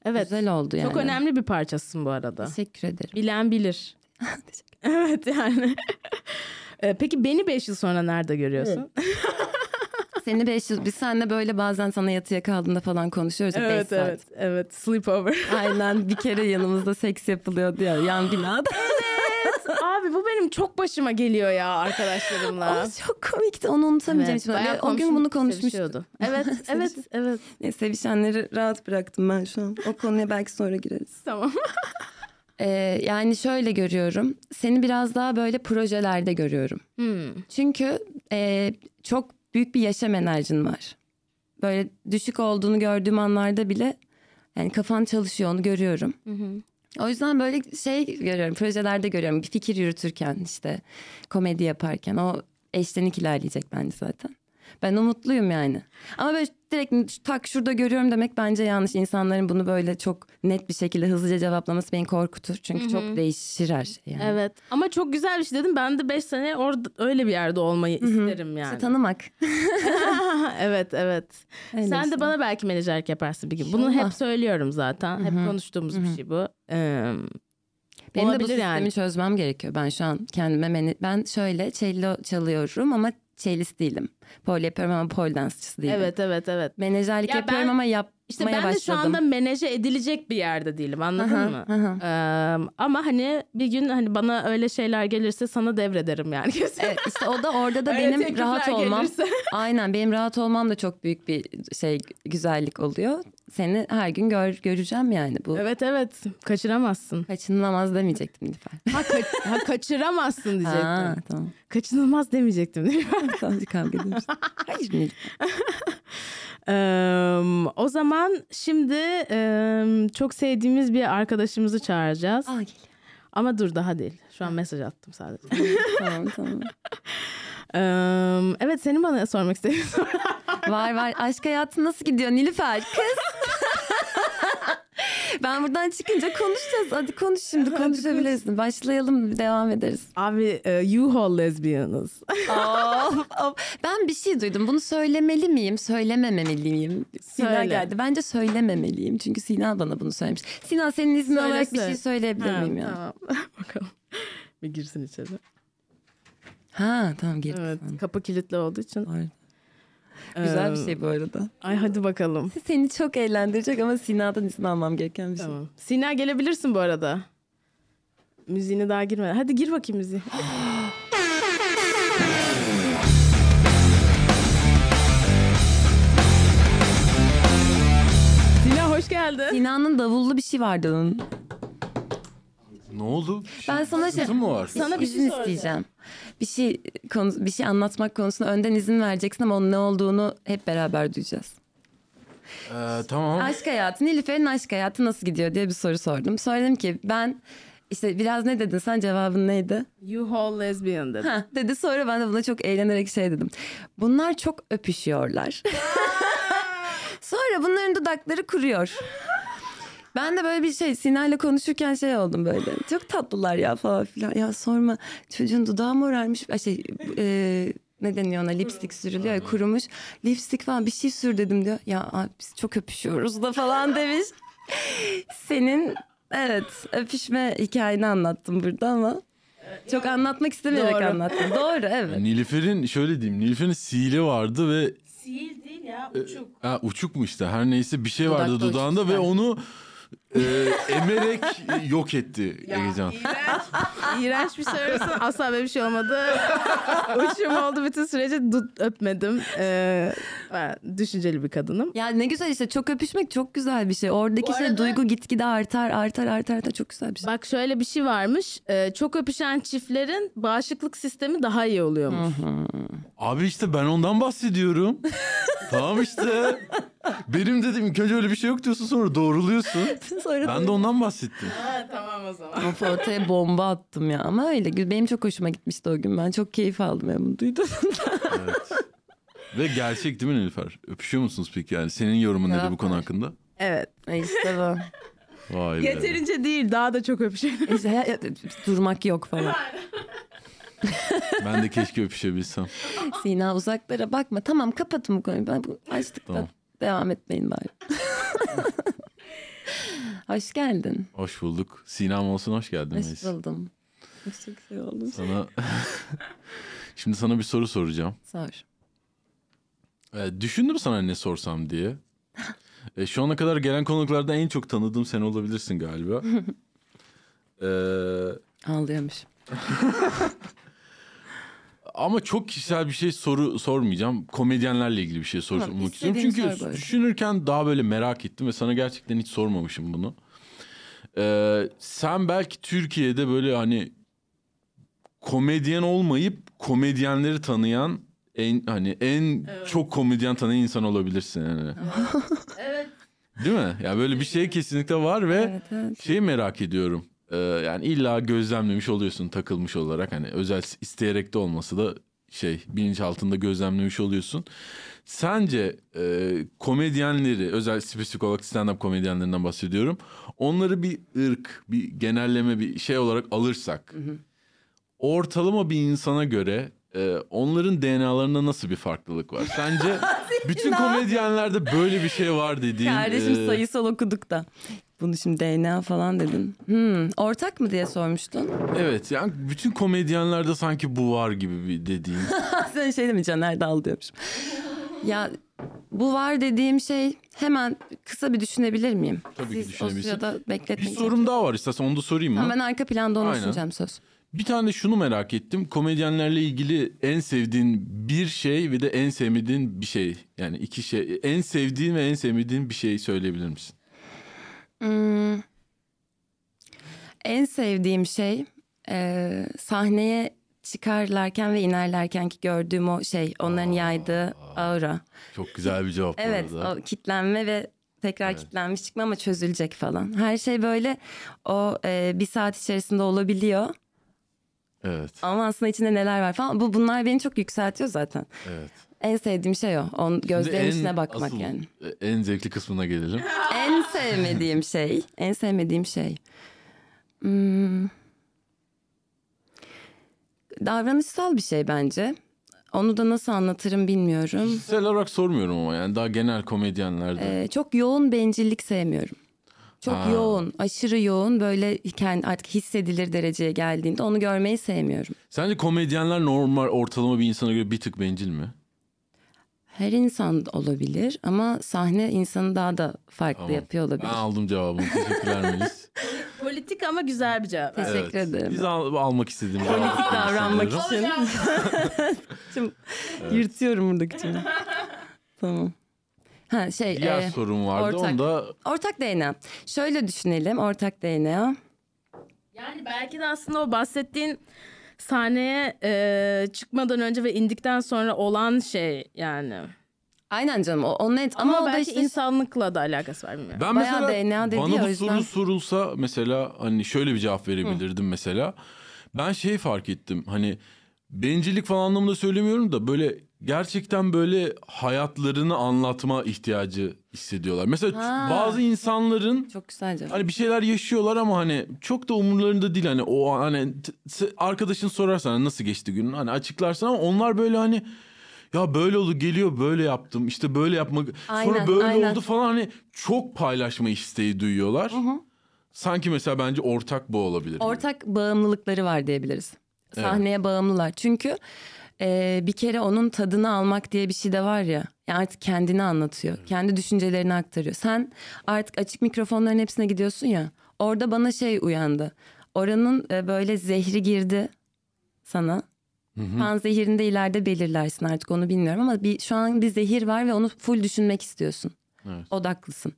Evet. güzel oldu yani. Çok önemli bir parçasısın bu arada. Teşekkür ederim. Bilen bilir. <laughs> <laughs> evet yani. <laughs> Ee, Peki beni 5 yıl sonra nerede görüyorsun? Seni beş yıl, biz seninle böyle bazen sana yatıya kaldığında falan konuşuyoruz beş evet saat. evet evet sleepover. Aynen bir kere yanımızda seks yapılıyordu ya yan binada. Benim çok başıma geliyor ya arkadaşlarımla. o çok komikti onu unutamayacağım. Evet, bayağı zaman. o gün bunu konuşmuştuk. <laughs> Evet evet evet. Ne, sevişenleri rahat bıraktım ben şu an. O konuya belki sonra gireriz. <laughs> Tamam. Ee, <laughs> yani şöyle görüyorum. Seni biraz daha böyle projelerde görüyorum. Hmm. Çünkü e, çok büyük bir yaşam enerjin var. Böyle düşük olduğunu gördüğüm anlarda bile yani kafan çalışıyor onu görüyorum. O yüzden böyle şey görüyorum projelerde görüyorum bir fikir yürütürken işte komedi yaparken o eşlenik ilerleyecek bence zaten. Ben umutluyum yani. Ama böyle direkt tak şurada görüyorum demek bence yanlış. İnsanların bunu böyle çok net bir şekilde hızlıca cevaplaması beni korkutur. Çünkü çok değişir her şey yani. Evet ama çok güzel bir şey dedim. Ben de 5 sene orada öyle bir yerde olmayı isterim İşte yani. tanımak. <laughs> <laughs> evet evet. Öyle Sen işte. de bana belki menajerlik yaparsın bir gün. Bunu hep söylüyorum zaten. Hep konuştuğumuz bir şey bu. Ee, Benim de bu olabilir sistemi yani. çözmem gerekiyor. Ben şu an kendime meni- ben şöyle cello çalıyorum ama cellist değilim. Pole yapıyorum ama pole dansçısı değilim. Evet evet evet. Menajerlik Ya yapıyorum ben- ama yapmaya İşte ben başladım. de şu anda menaje edilecek bir yerde değilim anladın Aha, mı? aha. Ee, ama hani bir gün hani bana öyle şeyler gelirse sana devrederim yani. <laughs> Evet, işte o da orada da benim rahat olmam. gelirse. <laughs> Aynen benim rahat olmam da çok büyük bir şey güzellik oluyor. Seni her gün gör, göreceğim yani bu. Evet evet kaçıramazsın. Kaçınılamaz demeyecektim Nilüfer. Ha, ka- ha kaçıramazsın <laughs> diyecektim. Ha, tamam. Kaçınılmaz demeyecektim. Sadece kavga ediyoruz. Hayır Nilüfer. Eee, o zaman şimdi eee, çok sevdiğimiz bir arkadaşımızı çağıracağız. Aa. Ama dur daha değil. Şu an mesaj attım sadece. tamam tamam. <laughs> Eee, evet senin bana sormak istediğin soru. Var var. Aşk hayatı nasıl gidiyor Nilüfer? Kız. <laughs> <laughs> ben buradan çıkınca konuşacağız. Hadi konuş şimdi konuşabilirsin. Başlayalım devam ederiz. Abi e, U-Haul <laughs> of. Ben bir şey duydum. Bunu söylemeli miyim, söylememeliyim? Sina Söyle. geldi. Bence söylememeliyim. Çünkü Sina bana bunu söylemiş. Sina senin iznin Söyle, olarak bir şey söyleyebilir Ha, miyim ya? Tamam. <laughs> Bakalım. Bir girsin içeri. Ha tamam geri. Evet. Kapı kilitli olduğu için. Doğru. Güzel bir şey bu arada. Ay hadi bakalım. <laughs> Seni çok eğlendirecek ama Sina'dan izin almam gereken bir şey. Tamam. Sina gelebilirsin bu arada. Müziğine daha girmeden. Hadi gir bakayım müziği. <gasps> Sina hoş geldin. Sina'nın davullu bir şey vardı onun. Ne oldu? Ben sana şey, mı var? Sana bir şey isteyeceğim. Bir şey konu, bir şey anlatmak konusunda önden izin vereceksin ama onun ne olduğunu hep beraber duyacağız. Ee, tamam. Aşk hayatı, Nilüfer'in aşk hayatı nasıl gidiyor diye bir soru sordum. Söyledim ki ben işte biraz ne dedin sen cevabın neydi? U-Haul lesbian dedi. Ha, dedi sonra ben de buna çok eğlenerek şey dedim. Bunlar çok öpüşüyorlar. <laughs> sonra bunların dudakları kuruyor. Ben de böyle bir şey Sina'yla konuşurken şey oldum böyle. Çok tatlılar ya falan filan. Ya sorma çocuğun dudağı morarmış. Şey e, ne deniyor ona lipstik sürülüyor ya kurumuş. Lipstik falan bir şey sür dedim diyor. Ya abi biz çok öpüşüyoruz da falan demiş. Senin evet öpüşme hikayeni anlattım burada ama. Çok anlatmak istemeyerek Doğru. anlattım. Doğru <laughs> evet. Nilüfer'in şöyle diyeyim. Nilüfer'in sihiri vardı ve Sil değil ya uçuk. ha, uçuk mu işte her neyse bir şey vardı Dudakta dudağında uçuk. ve onu e, emerek yok etti Egecan. İğrenç, <laughs> iğrenç bir söylesin. Asla böyle bir şey olmadı. <laughs> Uçum oldu bütün sürece dut öpmedim. Ee, ben düşünceli bir kadınım. Ya ne güzel işte çok öpüşmek çok güzel bir şey. Oradaki Bu şey arada- duygu gitgide artar artar artar artar çok güzel bir şey. Bak şöyle bir şey varmış. Ee, çok öpüşen çiftlerin bağışıklık sistemi daha iyi oluyormuş. Abi işte ben ondan bahsediyorum. <laughs> tamam işte. Benim dedim ilk önce öyle bir şey yok diyorsun sonra doğruluyorsun. <laughs> Sonra Ben de ondan bahsettim. Ha, tamam o zaman. Of ortaya bomba attım ya ama öyle benim çok hoşuma gitmişti o gün ben çok keyif aldım ya bunu duydum. Evet. Ve gerçek değil mi Nilüfer? Öpüşüyor musunuz peki yani? Senin yorumun nedir bu konu hakkında? Evet. Ay işte bu. <laughs> Vay be. Yeterince değil daha da çok öpüşelim. İşte ya- ya- durmak yok falan. <laughs> Ben de keşke öpüşebilsem. Sina uzaklara bakma tamam kapatın bu konuyu ben bu açtıktan Tamam. Devam etmeyin bari. <laughs> Hoş geldin. Hoş bulduk. Sinem olsun hoş geldin. Hoş Melis. buldum. Çok şey oldum. Sana <laughs> şimdi sana bir soru soracağım. Sor. Ee, düşündüm sana ne sorsam diye. Ee, şu ana kadar gelen konuklardan en çok tanıdığım sen olabilirsin galiba. <laughs> Ee, Ağlıyormuş. Ama çok kişisel bir şey soru sormayacağım. Komedyenlerle ilgili bir şey sormak Tamam, istiyorum. Çünkü düşünürken daha böyle merak ettim ve sana gerçekten hiç sormamışım bunu. Ee, sen belki Türkiye'de böyle hani komedyen olmayıp komedyenleri tanıyan en hani en çok komedyen tanıyan insan olabilirsin yani. evet. Değil mi? Ya böyle bir şey kesinlikle var ve Evet, evet. şeyi merak ediyorum. Ee, yani illa gözlemlemiş oluyorsun takılmış olarak hani özel isteyerek de olması da şey bilinç altında gözlemlemiş oluyorsun. Sence e, komedyenleri özel spesifik olarak stand-up komedyenlerinden bahsediyorum. Onları bir ırk, bir genelleme bir şey olarak alırsak ortalama bir insana göre e, onların DNA'larında nasıl bir farklılık var? Sence <laughs> bütün komedyenlerde böyle bir şey var dediğin Kardeşim e, sayısal okuduk da. Bunu şimdi DNA falan dedin. Hmm, ortak mı diye sormuştun. Evet yani bütün komedyenlerde sanki bu var gibi bir dediğin. <laughs> Sen şey mi Caner Dal diyormuşum. ya bu var dediğim şey hemen kısa bir düşünebilir miyim? Tabii ki Siz o düşünebilirsin. sırada bir sorum daha var istersen onu da sorayım mı? Tamam, ben arka planda onu Aynen. sunacağım söz. Bir tane şunu merak ettim. Komedyenlerle ilgili en sevdiğin bir şey ve de en sevmediğin bir şey. Yani iki şey. En sevdiğin ve en sevmediğin bir şey söyleyebilir misin? Hmm. En sevdiğim şey e, sahneye çıkarlarken ve inerlerken ki gördüğüm o şey onların yaydığı aura. Çok güzel bir cevap bu Evet o kitlenme ve tekrar kitlenmiş çıkma ama çözülecek falan. Her şey böyle o e, bir saat içerisinde olabiliyor. Evet. Ama aslında içinde neler var falan. Bu bunlar beni çok yükseltiyor zaten. Evet. En sevdiğim şey o. On gözlerin en- içine bakmak asıl, yani. e, En zevkli kısmına gelelim. En sevmediğim şey, en sevmediğim şey. Hmm. Davranışsal bir şey bence. Onu da nasıl anlatırım bilmiyorum. Kişisel olarak sormuyorum ama yani daha genel komedyenlerde. Ee, çok yoğun bencillik sevmiyorum. Çok Ha. yoğun, aşırı yoğun böyle kendi artık hissedilir dereceye geldiğinde onu görmeyi sevmiyorum. Sence komedyenler normal ortalama bir insana göre bir tık bencil mi? Her insan olabilir ama sahne insanı daha da farklı Tamam. yapıyor olabilir. Ben aldım cevabını. Teşekkürler Melis. <laughs> Politik ama güzel bir cevap. Teşekkür ederim. Biz al- almak istediğimiz Politik davranmak için. Tüm <laughs> yırtıyorum buradaki tümü. <laughs> tamam. Ha şey Diğer e, sorun vardı. ortak. Onda ortak DNA. Şöyle düşünelim ortak DNA. Yani belki de aslında o bahsettiğin sahneye e, çıkmadan önce ve indikten sonra olan şey yani. Aynen canım o, o net Ama, ama, o da belki işte insanlıkla da alakası var bilmiyorum. ben Bayağı mesela DNA dedi bana ya, bu yüzden. soru sorulsa mesela hani şöyle bir cevap verebilirdim mesela. Ben şey fark ettim hani bencillik falan anlamında söylemiyorum da böyle gerçekten böyle hayatlarını anlatma ihtiyacı hissediyorlar. Mesela Ha. bazı insanların çok güzel cevap. Hani bir şeyler yaşıyorlar ama hani çok da umurlarında değil hani o an- hani t- arkadaşın sorarsan hani nasıl geçti günün hani açıklarsan ama onlar böyle hani ya böyle oldu geliyor böyle yaptım işte böyle yapmak sonra Aynen, böyle aynen. oldu falan hani çok paylaşma isteği duyuyorlar. Sanki mesela bence ortak bu olabilir. Ortak bağımlılıkları var diyebiliriz. Sahneye bağımlılar. Çünkü e, bir kere onun tadını almak diye bir şey de var ya. Yani artık kendini anlatıyor. Kendi düşüncelerini aktarıyor. Sen artık açık mikrofonların hepsine gidiyorsun ya. Orada bana şey uyandı. Oranın e, böyle zehri girdi sana. Pan zehirini de ileride belirlersin artık onu bilmiyorum ama bir şu an bir zehir var ve onu full düşünmek istiyorsun. Evet. Odaklısın.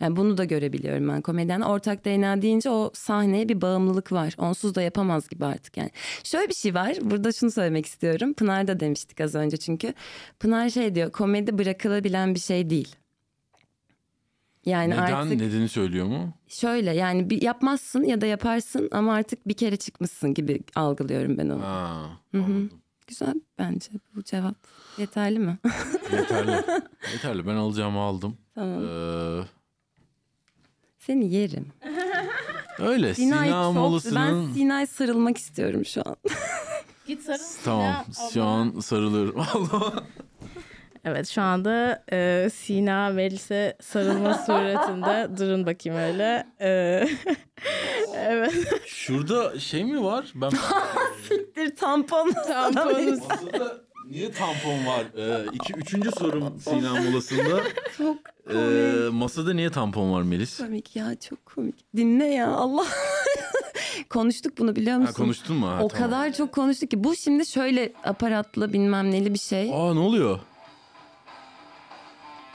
Yani bunu da görebiliyorum ben komedyen. Ortak DNA deyince o sahneye bir bağımlılık var. Onsuz da yapamaz gibi artık yani. Şöyle bir şey var. Burada şunu söylemek istiyorum. Pınar da demiştik az önce çünkü. Pınar şey diyor. Komedi bırakılabilen bir şey değil. Yani Neden artık nedeni söylüyor mu? şöyle yani bir yapmazsın ya da yaparsın ama artık bir kere çıkmışsın gibi algılıyorum ben onu. Ha, Hı hı. anladım. Güzel bence bu cevap. Yeterli mi? Yeterli. <laughs> Yeterli ben alacağımı aldım. tamam. Ee, Seni yerim. öyle Sinay Sina molasının... Ben Sinay sarılmak istiyorum şu an. <laughs> Git sarıl. Tamam şu an sarılıyorum. <laughs> Allah. Evet şu anda e, Sina Melis'e sarılma <laughs> suretinde. Durun bakayım öyle. E, evet. Şurada şey mi var? Ben Bir tampon. Tamponumuz. Masada niye tampon var? Ee, iki, üçüncü sorum Sina molasında. <laughs> Çok Ee, masada niye tampon var Melis? komik ya çok komik. Dinle ya Allah. <laughs> konuştuk bunu biliyor musun? Ha, konuştun mu? Ha, o tamam. kadar çok konuştuk ki bu şimdi şöyle aparatlı bilmem neli bir şey. Aa ne oluyor?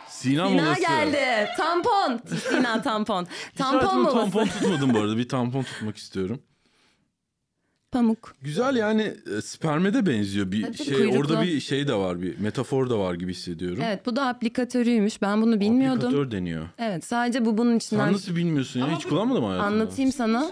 Sina, Sina molası. geldi. Tampon. Sina tampon. Tampon molası. tampon tutmadım bu arada. Bir tampon tutmak istiyorum. Pamuk. Güzel yani e, sperme de benziyor. Bir Tabii, şey kuyruklu. orada bir şey de var. Bir metafor da var gibi hissediyorum. Evet bu da aplikatörüymüş. Ben bunu bilmiyordum. Aplikatör deniyor. Evet sadece bu bunun içinden. Sen nasıl bilmiyorsun ya? Hiç kullanmadın mı hayatında? Anlatayım sana.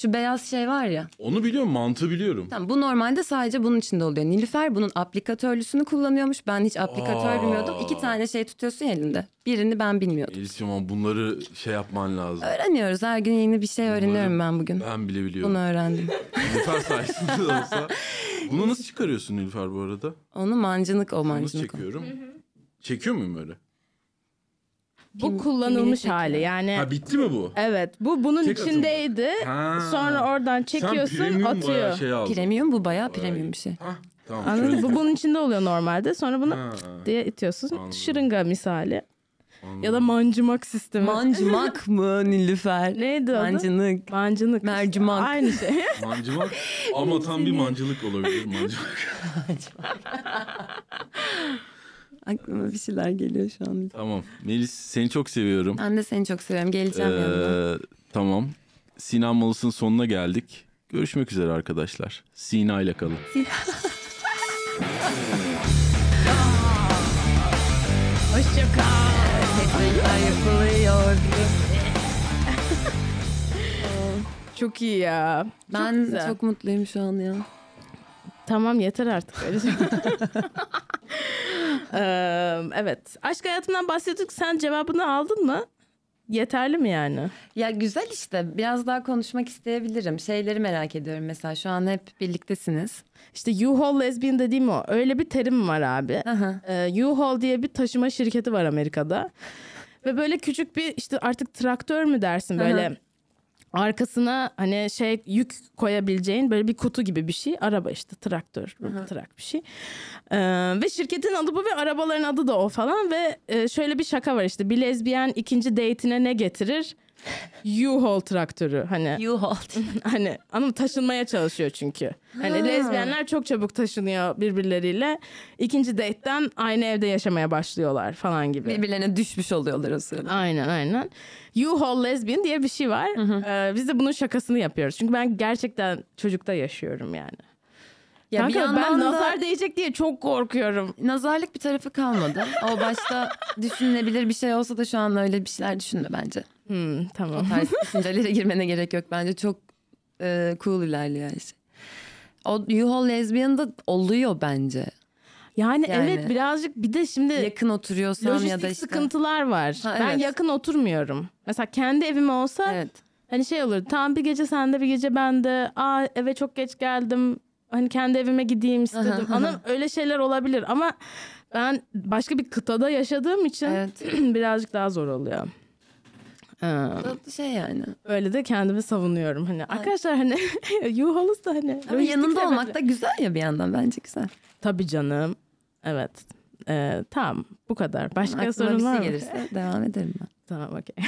Şu beyaz şey var ya. Onu biliyorum. Mantığı biliyorum. Tamam bu normalde sadece bunun içinde oluyor. Nilüfer bunun aplikatörlüsünü kullanıyormuş. Ben hiç aplikatör Aa. bilmiyordum. İki tane şey tutuyorsun ya elinde. Birini ben bilmiyordum. Elis'cim ama bunları şey yapman lazım. Öğreniyoruz. Her gün yeni bir şey öğreniyorum ben bugün. Ben bile biliyorum. Bunu öğrendim. Nilüfer sayesinde de olsa. <laughs> Bunu nasıl çıkarıyorsun Nilüfer bu arada? Onu mancınık o mancınık. o. çekiyorum? Çekiyor muyum öyle? Bu Kim- kullanılmış hali çekiyor? yani. Ha bitti mi bu? Evet bu bunun Tek içindeydi. Ha. Sonra oradan Sen çekiyorsun bayağı atıyor. şey aldın. Premium bu bayağı premium bir şey. Hah, tamam. Anladın mı? şöyle. Bu bunun içinde oluyor normalde. Sonra bunu Ha, diye itiyorsun. Anladım. Şırınga misali. anladım. Ya da mancımak sistemi. Mancımak <laughs> mı Nilüfer? Neydi adı? Mancınık. Mancınık. Mercimek. Aynı şey. <laughs> <laughs> Mancımak ama tam bir mancılık olabilir mancılık. Aklıma bir şeyler geliyor şu an. tamam. Melis seni çok seviyorum. Ben de seni çok seviyorum. Geleceğim yanına. Ee, tamam. Sinan Malıs'ın sonuna geldik. Görüşmek üzere arkadaşlar. Sina ile kalın. Tekrar <laughs> yapılıyor. Çok iyi ya. Ben güzel. çok mutluyum şu an ya. Tamam yeter artık. Şey. <laughs> Evet. Aşk hayatından bahsettik. Sen cevabını aldın mı? Yeterli mi yani? Ya güzel işte. Biraz daha konuşmak isteyebilirim. Şeyleri merak ediyorum mesela. Şu an hep birliktesiniz. İşte U-Haul lesbian dediğim o. Öyle bir terim var abi. Aha. Ee, U-Haul diye bir taşıma şirketi var Amerika'da. Ve böyle küçük bir işte artık traktör mü dersin böyle arkasına hani şey yük koyabileceğin böyle bir kutu gibi bir şey. Araba işte traktör, trak bir şey. Ee, ve şirketin adı bu ve arabaların adı da o falan ve e, şöyle bir şaka var işte bir lezbiyen ikinci date'ine ne getirir? U-Haul traktörü hani You hold. <laughs> hani anım taşınmaya çalışıyor çünkü. Hani lezbiyenler çok çabuk taşınıyor birbirleriyle. İkinci date'ten aynı evde yaşamaya başlıyorlar falan gibi. Birbirlerine düşmüş oluyorlar o sırada. Aynen aynen. U-Haul lesbian diye bir şey var. Ee, biz de bunun şakasını yapıyoruz. Çünkü ben gerçekten çocukta yaşıyorum yani. Ya Kanka bir yandan ben da nazar değecek diye çok korkuyorum. nazarlık bir tarafı kalmadı. O başta <laughs> düşünülebilir bir şey olsa da şu an öyle bir şeyler düşünme bence. Hmm, tamam. O tarz düşüncelere girmene gerek yok. Bence çok e, cool ilerliyor şey. O U-Haul lesbian da oluyor bence. Yani, Yani. evet birazcık bir de şimdi Yakın oturuyorsan lojistik ya da işte. sıkıntılar var. Ha, Ben evet. yakın oturmuyorum. Mesela kendi evim olsa Evet. Hani şey olur tamam bir gece sende bir gece bende. Aa eve çok geç geldim. Hani kendi evime gideyim istedim. Anam öyle şeyler olabilir ama ben başka bir kıtada yaşadığım için Evet. <clears throat> birazcık daha zor oluyor. Ee, Tatlı şey yani. öyle de kendimi savunuyorum. Hani arkadaşlar hani <laughs> yuhalız da hani. Ama yanında olmak da güzel ya bir yandan bence güzel. Tabii canım. Evet. Ee, tamam bu kadar. Başka Aklıma sorun bir var şey mı? gelirse devam ederim ben. Tamam okey. <laughs>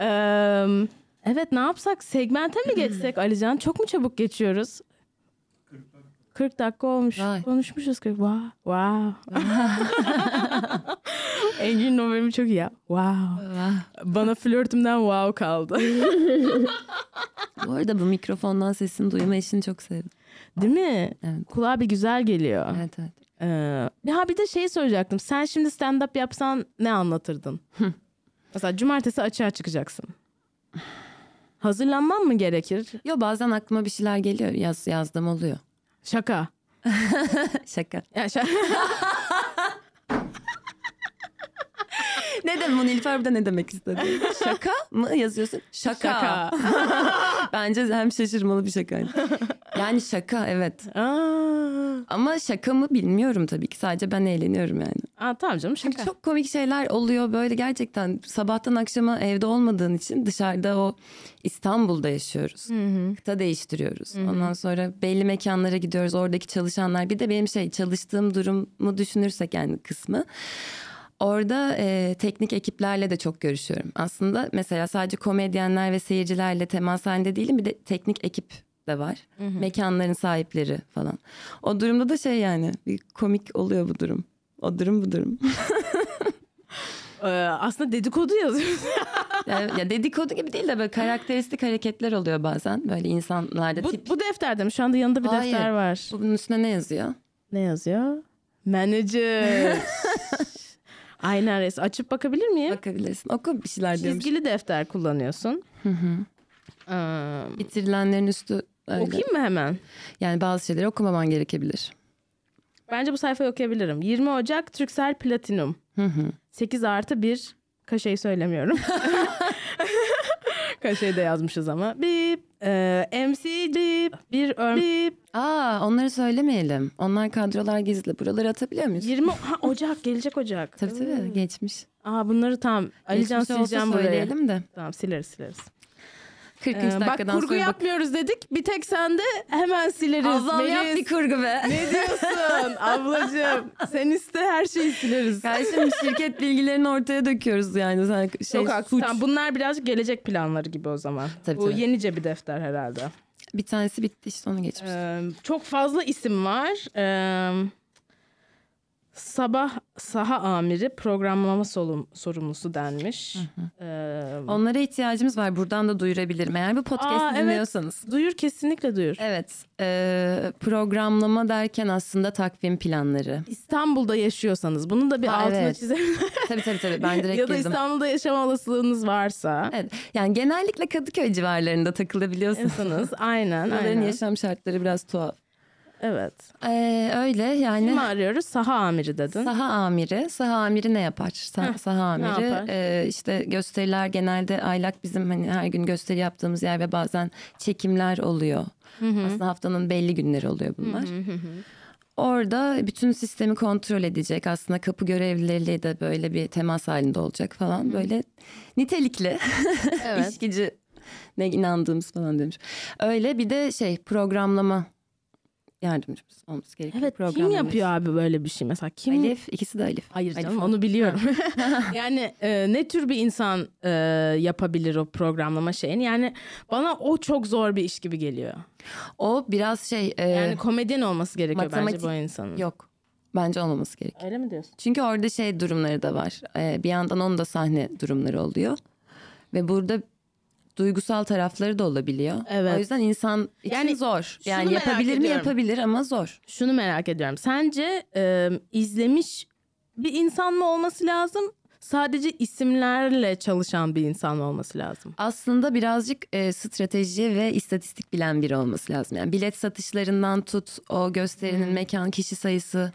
Eee, evet ne yapsak? Segmente mi geçsek <clears throat> Alican? Çok mu çabuk geçiyoruz? 40 dakika olmuş. Vay. Konuşmuşuz 40. Wow. Wow. Engin'in o bölümü çok iyi ya. Wow. Bana flörtümden wow kaldı. <laughs> Bu arada bu mikrofondan sesini duyma işini çok sevdim. Değil mi? Evet. Kulağa bir güzel geliyor. Evet evet. Ee, ha bir de şey soracaktım. Sen şimdi stand-up yapsan ne anlatırdın? Mesela cumartesi açığa çıkacaksın. Hazırlanman mı gerekir? Yo bazen aklıma bir şeyler geliyor. Yaz, yazdığım oluyor. Şaka. <laughs> Şaka. Ya şaka. <laughs> <laughs> Ne demek? Nilüfer burada ne demek istedi? Şaka mı yazıyorsun? Şaka. Şaka. <laughs> Bence hem şaşırmalı bir şakaydı. Yani şaka evet. Aa. Ama şaka mı bilmiyorum tabii ki. Sadece ben eğleniyorum yani. Aa, tamam canım şaka. Çünkü çok komik şeyler oluyor böyle gerçekten. Sabahtan akşama evde olmadığın için dışarıda o İstanbul'da yaşıyoruz. Kıta değiştiriyoruz. Ondan sonra belli mekanlara gidiyoruz. Oradaki çalışanlar. Bir de benim şey çalıştığım durumu düşünürsek yani kısmı. Orada e, teknik ekiplerle de çok görüşüyorum. Aslında mesela sadece komedyenler ve seyircilerle temas halinde değilim. Bir de teknik ekip de var. Mekanların sahipleri falan. O durumda da şey yani bir komik oluyor bu durum. O durum bu durum. <laughs> Ee, aslında dedikodu yazıyorsun. <laughs> Yani, ya dedikodu gibi değil de böyle karakteristik hareketler oluyor bazen. Böyle insanlarda bu, tip. bu defterde mi? Şu anda yanında bir Hayır. defter var. Bunun üstüne ne yazıyor? Ne yazıyor? Manager. <laughs> Aynen res. Açıp bakabilir miyim? Bakabilirsin. Oku bir şeyler diyormuş. Çizgili defter kullanıyorsun. Ee, Bitirilenlerin üstü öyle. okuyayım mı hemen? Yani bazı şeyleri okumaman gerekebilir. Bence bu sayfayı okuyabilirim. 20 Ocak Türksel Platinum. 8 artı 1. Kaşeyi söylemiyorum. <laughs> <laughs> Kaşeyi de yazmışız ama. Bip. Ee, MC bip. Bir ör bip. Aa onları söylemeyelim. Onlar kadrolar gizli. Buraları atabiliyor muyuz? 20 ha, <laughs> Ocak gelecek Ocak. Tabii tabii geçmiş. Aa bunları tam Alican sileceğim buraya. söyleyelim de. Tamam sileriz sileriz. 40. Ee, bak dakikadan kurgu sonra bak. yapmıyoruz dedik. Bir tek sen de hemen sileriz. Yap Melis, bir kurgu be. Ne diyorsun <laughs> ablacığım? Sen iste her şeyi sileriz. Yani şimdi şirket bilgilerini ortaya döküyoruz yani. Sen şey, Çok haklısın. Tamam, bunlar birazcık gelecek planları gibi o zaman. Tabii, Bu tabii. yenice bir defter herhalde. Bir tanesi bitti işte onu geçmiş. Ee, çok fazla isim var. Ee, sabah saha amiri programlama solum, sorumlusu denmiş. Ee, Onlara ihtiyacımız var. Buradan da duyurabilirim. Eğer bu podcast'i Aa, evet. dinliyorsanız. duyur kesinlikle duyur. Evet. e, programlama derken aslında takvim planları. İstanbul'da yaşıyorsanız bunu da bir Ha, altına evet. çizelim. <laughs> Tabii tabii tabii. Ben direkt ya da girdim. İstanbul'da yaşama olasılığınız varsa. Evet. Yani genellikle Kadıköy civarlarında takılabiliyorsunuz. Insanız. Aynen. Onların aynen. yaşam şartları biraz tuhaf. Evet. Ee, öyle yani. Kimi arıyoruz? Saha amiri dedin. Saha amiri. Saha amiri ne yapar? Sa- Heh, saha amiri yapar? e, işte gösteriler genelde aylak bizim hani her gün gösteri yaptığımız yer ve bazen çekimler oluyor. Aslında haftanın belli günleri oluyor bunlar. Orada bütün sistemi kontrol edecek. Aslında kapı görevlileriyle de böyle bir temas halinde olacak falan. Böyle nitelikli <laughs> Evet. gücü ne inandığımız falan demiş. Öyle bir de şey programlama yardımcımız olması gerekiyor. Evet kim yapıyor abi böyle bir şey mesela kim Elif ikisi de Elif. Hayır Elif canım o. onu biliyorum. <laughs> <laughs> yani e, ne tür bir insan e, yapabilir o programlama şeyini? Yani bana o çok zor bir iş gibi geliyor. O biraz şey e, Yani komedyen olması gerekiyor bence matematik- bu insanın. yok. Bence olmaması gerek. Öyle mi diyorsun? Çünkü orada şey durumları da var. E, bir yandan onun da sahne durumları oluyor. Ve burada duygusal tarafları da olabiliyor. Evet. O yüzden insan için Yani zor. Yani yapabilir mi? Yapabilir ama zor. Şunu merak ediyorum. Sence e, izlemiş bir insan mı olması lazım? Sadece isimlerle çalışan bir insan mı olması lazım? Aslında birazcık e, strateji ve istatistik bilen biri olması lazım. Yani bilet satışlarından tut, o gösterinin mekan kişi sayısı,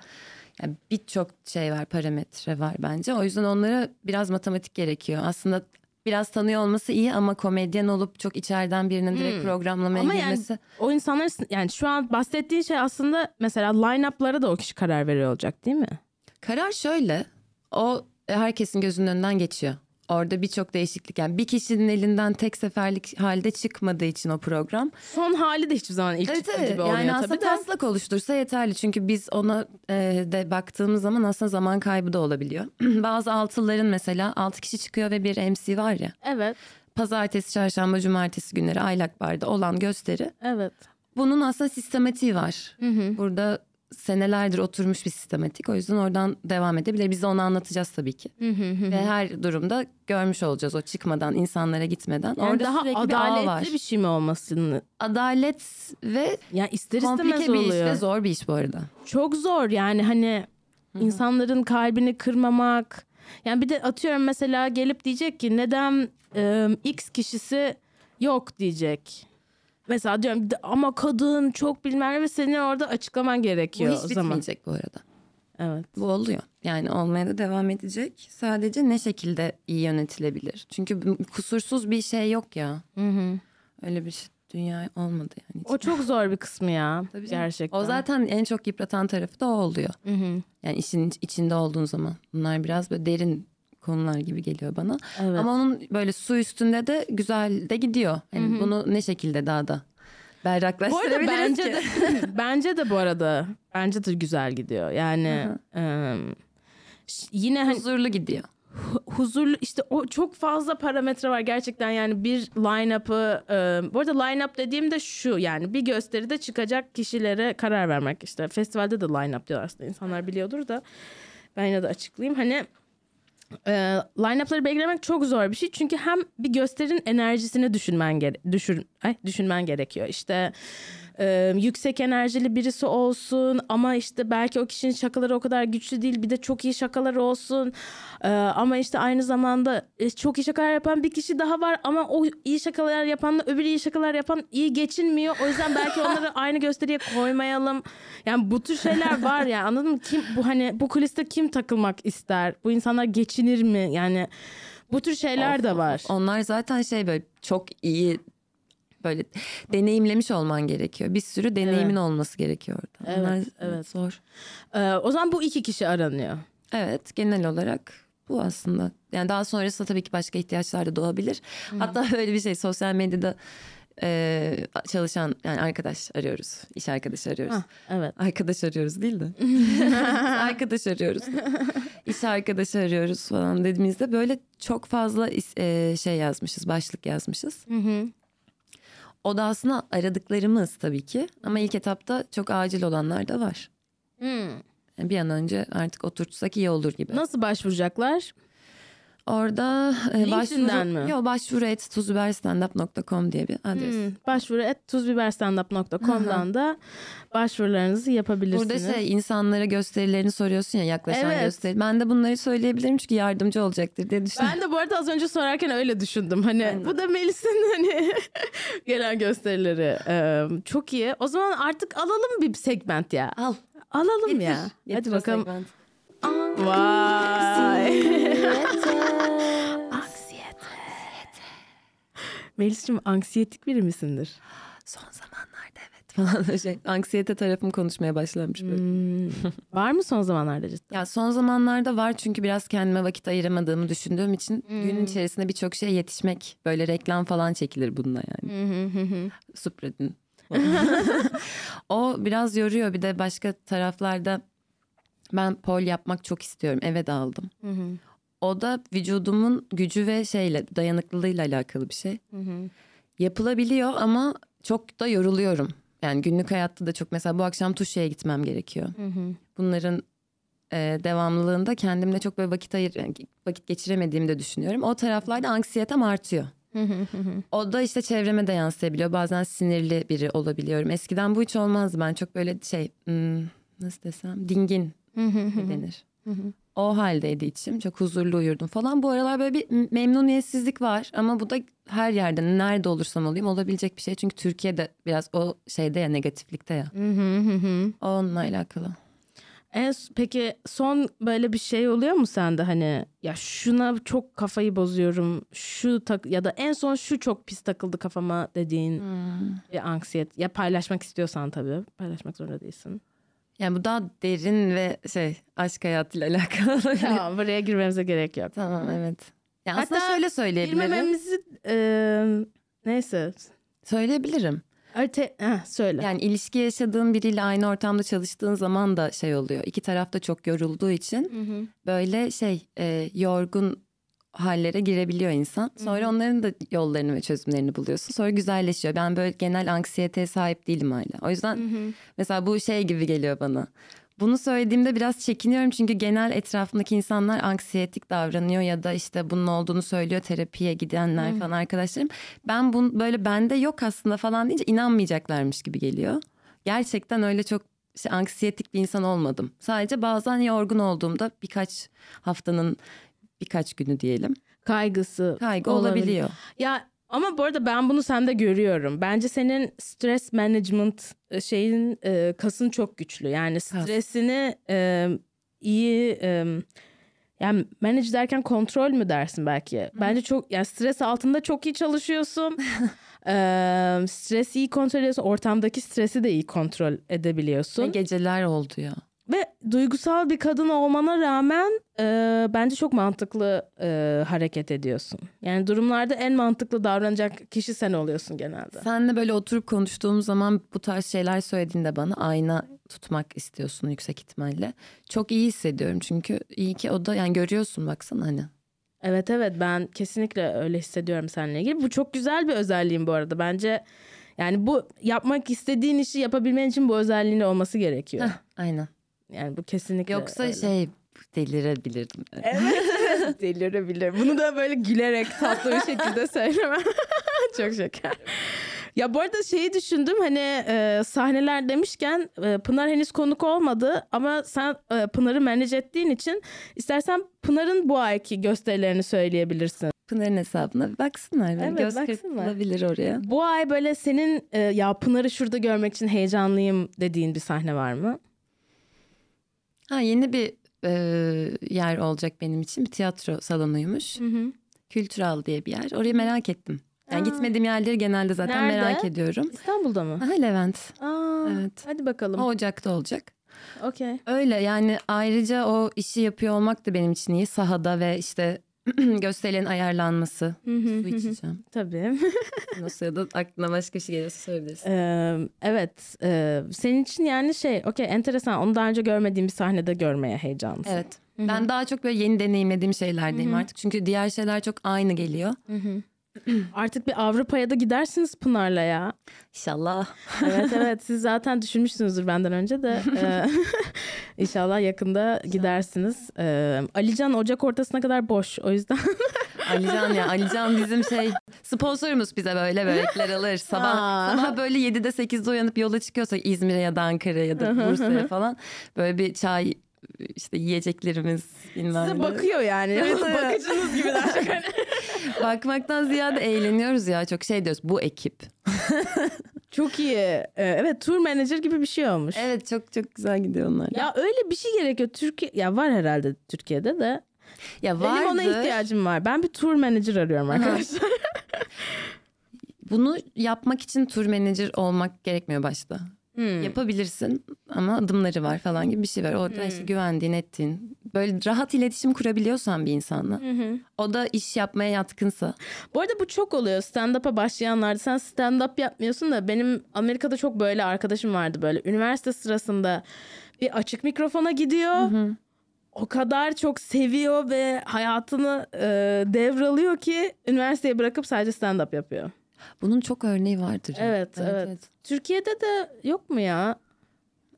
yani birçok şey var, parametre var bence. O yüzden onlara biraz matematik gerekiyor. Aslında biraz tanıyor olması iyi ama komedyen olup çok içeriden birinin direkt programlamaya Ama yani girmesi. o insanlar yani şu an bahsettiğin şey aslında mesela line-up'lara da o kişi karar veriyor olacak değil mi? Karar şöyle, o e, herkesin gözünün önünden geçiyor. Orada birçok değişiklik yani bir kişinin elinden tek seferlik halde çıkmadığı için o program. Son hali de hiçbir zaman ilk Evet çıktığı evet gibi olmuyor yani aslında tabii de. taslak oluştursa yeterli. Çünkü biz ona e, de baktığımız zaman aslında zaman kaybı da olabiliyor. <clears throat> Bazı altıların mesela altı kişi çıkıyor ve bir MC var ya. Evet, Pazartesi, çarşamba, cumartesi günleri Aylak Bar'da olan gösteri. evet. Bunun aslında sistematiği var. Burada senelerdir oturmuş bir sistematik. O yüzden oradan devam edebilir. Biz de onu anlatacağız tabii ki. Ve her durumda görmüş olacağız o çıkmadan, insanlara gitmeden. Yani Orada daha sürekli bir ağ var. adaletli bir şey mi olmasını? Adalet ve Yani ister komplike bir iş oluyor. ve zor bir iş bu arada. Çok zor yani hani insanların kalbini kırmamak. Yani bir de atıyorum mesela gelip diyecek ki neden e, X kişisi yok diyecek. Mesela diyorum "De- ama kadın çok bilmem ne ve senin orada açıklaman Bu gerekiyor hiç o zaman. bitmeyecek bu arada. Evet. Bu oluyor. Yani olmaya da devam edecek. Sadece ne şekilde iyi yönetilebilir? Çünkü bu- kusursuz bir şey yok ya. Öyle bir şey, dünya olmadı yani. hiç. O çok zor bir kısmı ya <laughs> Tabii gerçekten. O zaten en çok yıpratan tarafı da o oluyor. Yani işin iç- içinde olduğun zaman. Bunlar biraz böyle derin konular gibi geliyor bana. Evet. Ama onun böyle su üstünde de güzel de gidiyor. Yani bunu ne şekilde daha da Bu arada berraklaştırabiliriz bence ki? de <laughs> bence de bu arada bence de güzel gidiyor. Yani ş- yine hani huzurlu gidiyor. hu- huzurlu işte o çok fazla parametre var gerçekten yani bir line-up'ı e, bu arada line-up dediğimde şu yani bir gösteride çıkacak kişilere karar vermek işte festivalde de line-up diyorlar aslında insanlar biliyordur da ben yine de açıklayayım hani e, line-up'ları belirlemek çok zor bir şey. Çünkü hem bir gösterinin enerjisini düşünmen gere düşün ay, düşünmen gerekiyor. İşte e, yüksek enerjili birisi olsun ama işte belki o kişinin şakaları o kadar güçlü değil bir de çok iyi şakaları olsun. E, ama işte aynı zamanda e, çok iyi şakalar yapan bir kişi daha var ama o iyi şakalar yapanla öbür iyi şakalar yapan iyi geçinmiyor. O yüzden belki onları <laughs> aynı gösteriye koymayalım. Yani bu tür şeyler var ya anladın mı? Kim bu hani bu kuliste kim takılmak ister? Bu insanlar geçinir mi? Yani bu tür şeyler de var. Onlar zaten şey böyle çok iyi böyle deneyimlemiş olman gerekiyor. Bir sürü deneyimin olması gerekiyor orada. Evet, Onlar evet. zor. Ee, o zaman bu iki kişi aranıyor. Evet genel olarak bu aslında. Yani daha sonrasında tabii ki başka ihtiyaçlar da doğabilir. Hatta <laughs> böyle bir şey sosyal medyada e, çalışan yani arkadaş arıyoruz. iş arkadaşı arıyoruz. Hah, evet. Arkadaş arıyoruz değil de. <laughs> arkadaş arıyoruz. İş arkadaşı arıyoruz falan dediğimizde böyle çok fazla is- e, şey yazmışız, başlık yazmışız. O da aslında aradıklarımız tabii ki. Ama ilk etapta çok acil olanlar da var. Yani bir an önce artık oturtsak iyi olur gibi. Nasıl başvuracaklar? Orada e, başvuru, mi? Yo, başvuru et tuzbiberstandup.com diye bir adres. Hmm, başvuru et tuzbiberstandup.com'dan da başvurularınızı yapabilirsiniz. Burada şey insanlara gösterilerini soruyorsun ya yaklaşan Evet. gösteri. Ben de bunları söyleyebilirim çünkü yardımcı olacaktır diye düşünüyorum. Ben de bu arada az önce sorarken öyle düşündüm. Hani bu da Melis'in hani <laughs> gelen gösterileri. Ee, çok iyi. O zaman artık alalım bir segment ya. Al. Alalım Getir. ya. Getir Hadi bakalım. segment. Vay. Anksiyete. Melis'cim anksiyetik biri misindir? Son zamanlarda evet falan şey. Anksiyete tarafım konuşmaya başlamış böyle. Hmm. Var mı son zamanlarda cidden? Ya son zamanlarda var çünkü biraz kendime vakit ayıramadığımı düşündüğüm için günün içerisinde birçok şeye yetişmek böyle reklam falan çekilir bununla yani. Supradin. <laughs> o biraz yoruyor bir de başka taraflarda ben pol yapmak çok istiyorum eve de aldım. O da vücudumun gücü ve şeyle dayanıklılığıyla alakalı bir şey. Yapılabiliyor ama çok da yoruluyorum. Yani günlük hayatta da çok mesela bu akşam Tuşya'ya gitmem gerekiyor. Bunların e, devamlılığında kendimle çok böyle vakit ayır yani vakit geçiremediğimi de düşünüyorum. O taraflarda anksiyetem artıyor. o da işte çevreme de yansıyabiliyor. Bazen sinirli biri olabiliyorum. Eskiden bu hiç olmazdı. Ben çok böyle şey hmm, nasıl desem dingin denir. O haldeydi içim. Çok huzurlu uyurdum falan. Bu aralar böyle bir memnuniyetsizlik var. Ama bu da her yerde nerede olursam olayım olabilecek bir şey. Çünkü Türkiye'de biraz o şeyde ya negatiflikte ya. O onunla alakalı. En, peki son böyle bir şey oluyor mu sende hani ya şuna çok kafayı bozuyorum şu tak ya da en son şu çok pis takıldı kafama dediğin bir anksiyet ya paylaşmak istiyorsan tabii paylaşmak zorunda değilsin. Yani bu daha derin ve şey aşk hayatıyla <laughs> alakalı. Tamam buraya girmemize gerek yok. tamam evet. Ya aslında Hatta şöyle söyleyebilirim. Girmememizi e, neyse. Söyleyebilirim. Arte, heh, söyle. Yani ilişki yaşadığın biriyle aynı ortamda çalıştığın zaman da şey oluyor. İki taraf da çok yorulduğu için böyle şey e, yorgun hallere girebiliyor insan. Sonra onların da yollarını ve çözümlerini buluyorsun. Sonra güzelleşiyor. Ben böyle genel anksiyeteye sahip değilim hala. O yüzden mesela bu şey gibi geliyor bana. Bunu söylediğimde biraz çekiniyorum çünkü genel etrafımdaki insanlar anksiyetik davranıyor ya da işte bunun olduğunu söylüyor terapiye gidenler falan arkadaşlarım. Ben bunu böyle bende yok aslında falan deyince inanmayacaklarmış gibi geliyor. Gerçekten öyle çok işte anksiyetik bir insan olmadım. Sadece bazen yorgun olduğumda birkaç haftanın birkaç günü diyelim Kaygısı. kaygı olabilir. olabiliyor. Ya ama bu arada ben bunu sende görüyorum. Bence senin stres management e, şeyin e, kasın çok güçlü. Yani stresini e, iyi e, yani manage derken kontrol mü dersin belki? Bence çok yani stres altında çok iyi çalışıyorsun. <laughs> e, stresi iyi kontrol ediyorsun. Ortamdaki stresi de iyi kontrol edebiliyorsun. Ve geceler oldu ya. Ve duygusal bir kadın olmana rağmen e, bence çok mantıklı e, hareket ediyorsun. Yani durumlarda en mantıklı davranacak kişi sen oluyorsun genelde. Senle böyle oturup konuştuğum zaman bu tarz şeyler söylediğinde bana ayna tutmak istiyorsun yüksek ihtimalle. Çok iyi hissediyorum çünkü iyi ki o da yani görüyorsun baksana hani. Evet evet ben kesinlikle öyle hissediyorum seninle ilgili. Bu çok güzel bir özelliğin bu arada. Bence yani bu yapmak istediğin işi yapabilmen için bu özelliğin olması gerekiyor. Heh, aynen. Yani bu kesinlikle Yoksa öyle. şey delirebilirdim. Evet. <laughs> Delirebilir. Bunu da böyle gülerek tatlı bir şekilde söylemem. <laughs> Çok şeker. Ya bu arada şeyi düşündüm hani e, sahneler demişken e, Pınar henüz konuk olmadı ama sen e, Pınar'ı manage ettiğin için istersen Pınar'ın bu ayki gösterilerini söyleyebilirsin. Pınar'ın hesabına bir baksınlar. Evet, Göz baksınlar. kırpılabilir oraya. Bu ay böyle senin e, ya Pınar'ı şurada görmek için heyecanlıyım dediğin bir sahne var mı? Ha yeni bir e, yer olacak benim için. Bir tiyatro salonuymuş. Kültüral diye bir yer. Orayı merak ettim. Yani gitmediğim yerleri genelde zaten Nerede? merak ediyorum. İstanbul'da mı? Aha Levent. Aa, Evet. Hadi bakalım. O Ocak'ta olacak. Okey. Öyle yani ayrıca o işi yapıyor olmak da benim için iyi. Sahada ve işte <clears throat> gösterilerin ayarlanması. Su içeceğim. Tabii. <laughs> O sırada aklına başka şey geliyorsa söyleyebilirsin. Ee, evet. e, senin için yani şey okey enteresan. Onu daha önce görmediğim bir sahnede görmeye heyecanlısın. Evet. Ben daha çok böyle yeni deneyimlediğim şeylerdeyim artık. Çünkü diğer şeyler çok aynı geliyor. <clears throat> Artık bir Avrupa'ya da gidersiniz Pınar'la ya. İnşallah. Evet <laughs> evet siz zaten düşünmüşsünüzdür benden önce de. <laughs> İnşallah yakında gidersiniz. Ee, Alican Ocak ortasına kadar boş o yüzden. <laughs> Alican ya Alican bizim şey sponsorumuz bize böyle börekler alır. <laughs> Sabah sabah böyle 7'de 8'de uyanıp yola çıkıyorsak İzmir'e ya da Ankara'ya ya da Bursa'ya falan böyle bir çay işte yiyeceklerimiz bilmem Size bakıyor yani. Evet. Bakıcınız gibi daha <laughs> çok. Bakmaktan ziyade eğleniyoruz ya çok şey diyoruz bu ekip. Çok iyi. Ee, evet tour manager gibi bir şey olmuş. Evet çok çok güzel gidiyor onlar. Ya öyle bir şey gerekiyor. Türkiye ya var herhalde Türkiye'de de. Ya Benim ona vardır. ihtiyacım var. Ben bir tour manager arıyorum arkadaşlar. <laughs> Bunu yapmak için tur menajer olmak gerekmiyor başta. Hmm. Yapabilirsin ama adımları var falan gibi bir şey var. Orada işte güvendiğin ettiğin böyle rahat iletişim kurabiliyorsan bir insanla. O da iş yapmaya yatkınsa. Bu arada bu çok oluyor stand-up'a başlayanlarda. Sen stand-up yapmıyorsun da benim Amerika'da çok böyle arkadaşım vardı böyle. Üniversite sırasında bir açık mikrofona gidiyor. O kadar çok seviyor ve hayatını e, devralıyor ki üniversiteyi bırakıp sadece stand-up yapıyor. Bunun çok örneği vardır. Evet, evet. Türkiye'de de yok mu ya?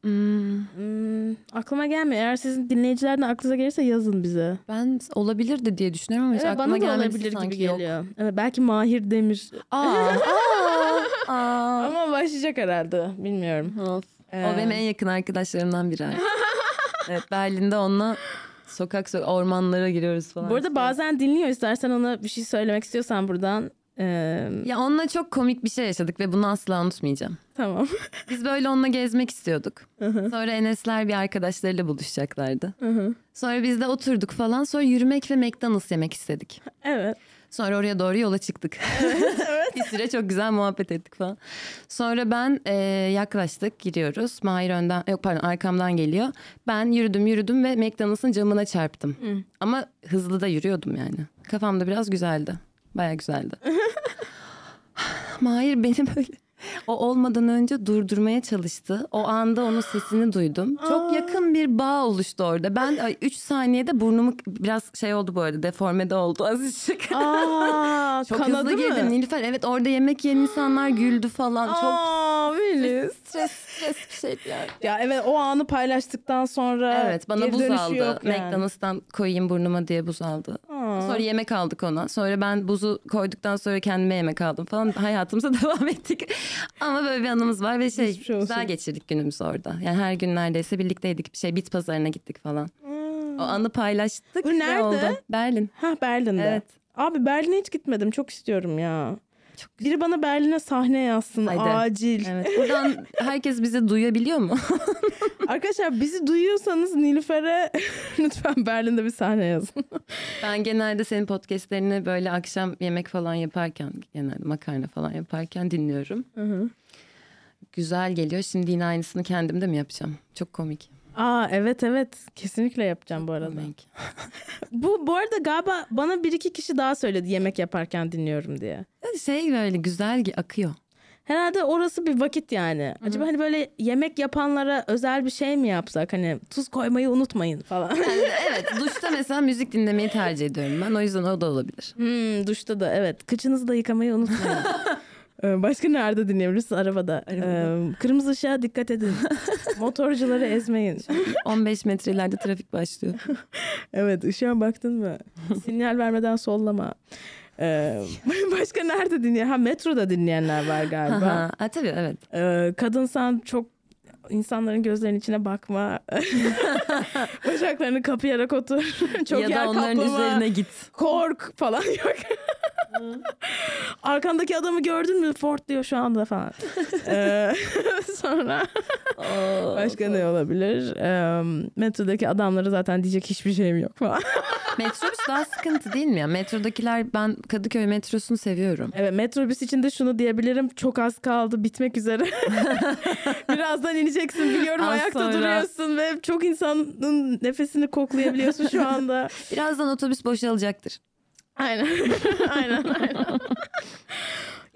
Hmm, Hmm, aklıma gelmiyor. Eğer sizin dinleyicilerden aklınıza gelirse yazın bize. ben olabilirdi diye düşünüyorum ama hiç Evet, aklıma bana da olabilir gibi yok. geliyor. Evet, belki Mahir Demir. Aa, aa, <laughs> aa. Ama başlayacak herhalde. Bilmiyorum. Of. Ee, O benim en yakın arkadaşlarımdan biri. evet Berlin'de onunla sokak sokak ormanlara giriyoruz falan. Bu arada işte. bazen dinliyor. İstersen ona bir şey söylemek istiyorsan buradan. Ee, Ya onunla çok komik bir şey yaşadık ve bunu asla unutmayacağım. tamam. <laughs> Biz böyle onunla gezmek istiyorduk. Sonra Enesler bir arkadaşlarıyla buluşacaklardı. Sonra biz de oturduk falan. Sonra yürümek ve McDonald's yemek istedik. evet. Sonra oraya doğru yola çıktık. <laughs> bir süre çok güzel muhabbet ettik falan. Sonra ben e, yaklaştık gidiyoruz. Mahir önden yok pardon arkamdan geliyor. Ben yürüdüm yürüdüm ve McDonald's'ın camına çarptım. Ama hızlı da yürüyordum yani. Kafamda biraz güzeldi. Baya güzeldi. <laughs> Mahir beni böyle o olmadan önce durdurmaya çalıştı. O anda onun sesini duydum. Çok yakın bir bağ oluştu orada. Ben 3 saniyede burnumu biraz şey oldu bu arada deformede oldu azıcık. Aa, <laughs> Çok hızlı girdim? Nilüfer. Evet orada yemek yiyen insanlar güldü falan. Çok Aa, Melis. stres stres bir şeydi yani. Ya evet o anı paylaştıktan sonra Evet bana buz aldı. yani. McDonald's'tan koyayım burnuma diye buz aldı. Aa. Sonra yemek aldık ona. Sonra ben buzu koyduktan sonra kendime yemek aldım falan. Hayatımıza <laughs> devam ettik. Ama böyle bir anımız var ve şey, Geçmiş olsun. güzel geçirdik günümüzü orada. Yani her gün neredeyse birlikteydik. Bir şey bit pazarına gittik falan. O anı paylaştık. Bu nerede? oldu. Berlin. Ha Berlin'de. Evet. Abi Berlin'e hiç gitmedim. Çok istiyorum ya. Biri bana Berlin'e sahne yazsın. Haydi. Acil. Evet. Buradan herkes bizi duyabiliyor mu? <laughs> Arkadaşlar bizi duyuyorsanız Nilüfer'e <laughs> lütfen Berlin'de bir sahne yazın. <laughs> Ben genelde senin podcastlerini böyle akşam yemek falan yaparken genelde makarna falan yaparken dinliyorum. Güzel geliyor. Şimdi yine aynısını kendim de mi yapacağım? Çok komik. Aa evet evet kesinlikle yapacağım bu arada. <laughs> Bu bu arada galiba bana bir iki kişi daha söyledi yemek yaparken dinliyorum diye. Şey böyle güzel akıyor. Herhalde orası bir vakit yani. Acaba hani böyle yemek yapanlara özel bir şey mi yapsak? Hani tuz koymayı unutmayın falan. Yani <laughs> evet duşta mesela müzik dinlemeyi tercih ediyorum ben. O yüzden o da olabilir. hmm, duşta da evet. Kıçınızı da yıkamayı unutmayın. <laughs> Ee, Başka nerede dinleyebilirsiniz? Arabada. Ee, kırmızı ışığa dikkat edin. <laughs> Motorcuları ezmeyin. 15 metre ileride trafik başlıyor. <laughs> Evet ışığa baktın mı? Sinyal vermeden sollama. Ee, <laughs> başka nerede dinleyen? Ha metroda dinleyenler var galiba. Ha, tabii evet. Ee, kadınsan çok insanların gözlerinin içine bakma. <laughs> Bacaklarını kapayarak otur. <laughs> çok ya yer da onların kaplama. üzerine git. Kork falan <laughs> yok. Arkandaki adamı gördün mü? Ford diyor şu anda falan. Ee, sonra başka ne olabilir? Ee, metrodaki adamları zaten diyecek hiçbir şeyim yok falan. Metrobüs daha sıkıntı değil mi ya? Metrodakiler ben Kadıköy metrosunu seviyorum. Evet metrobüs için de şunu diyebilirim. Çok az kaldı bitmek üzere. Birazdan ineceksin biliyorum Az ayakta sonra. duruyorsun ve çok insanın nefesini koklayabiliyorsun şu anda. Birazdan otobüs boşalacaktır. Aynen. <laughs> aynen aynen.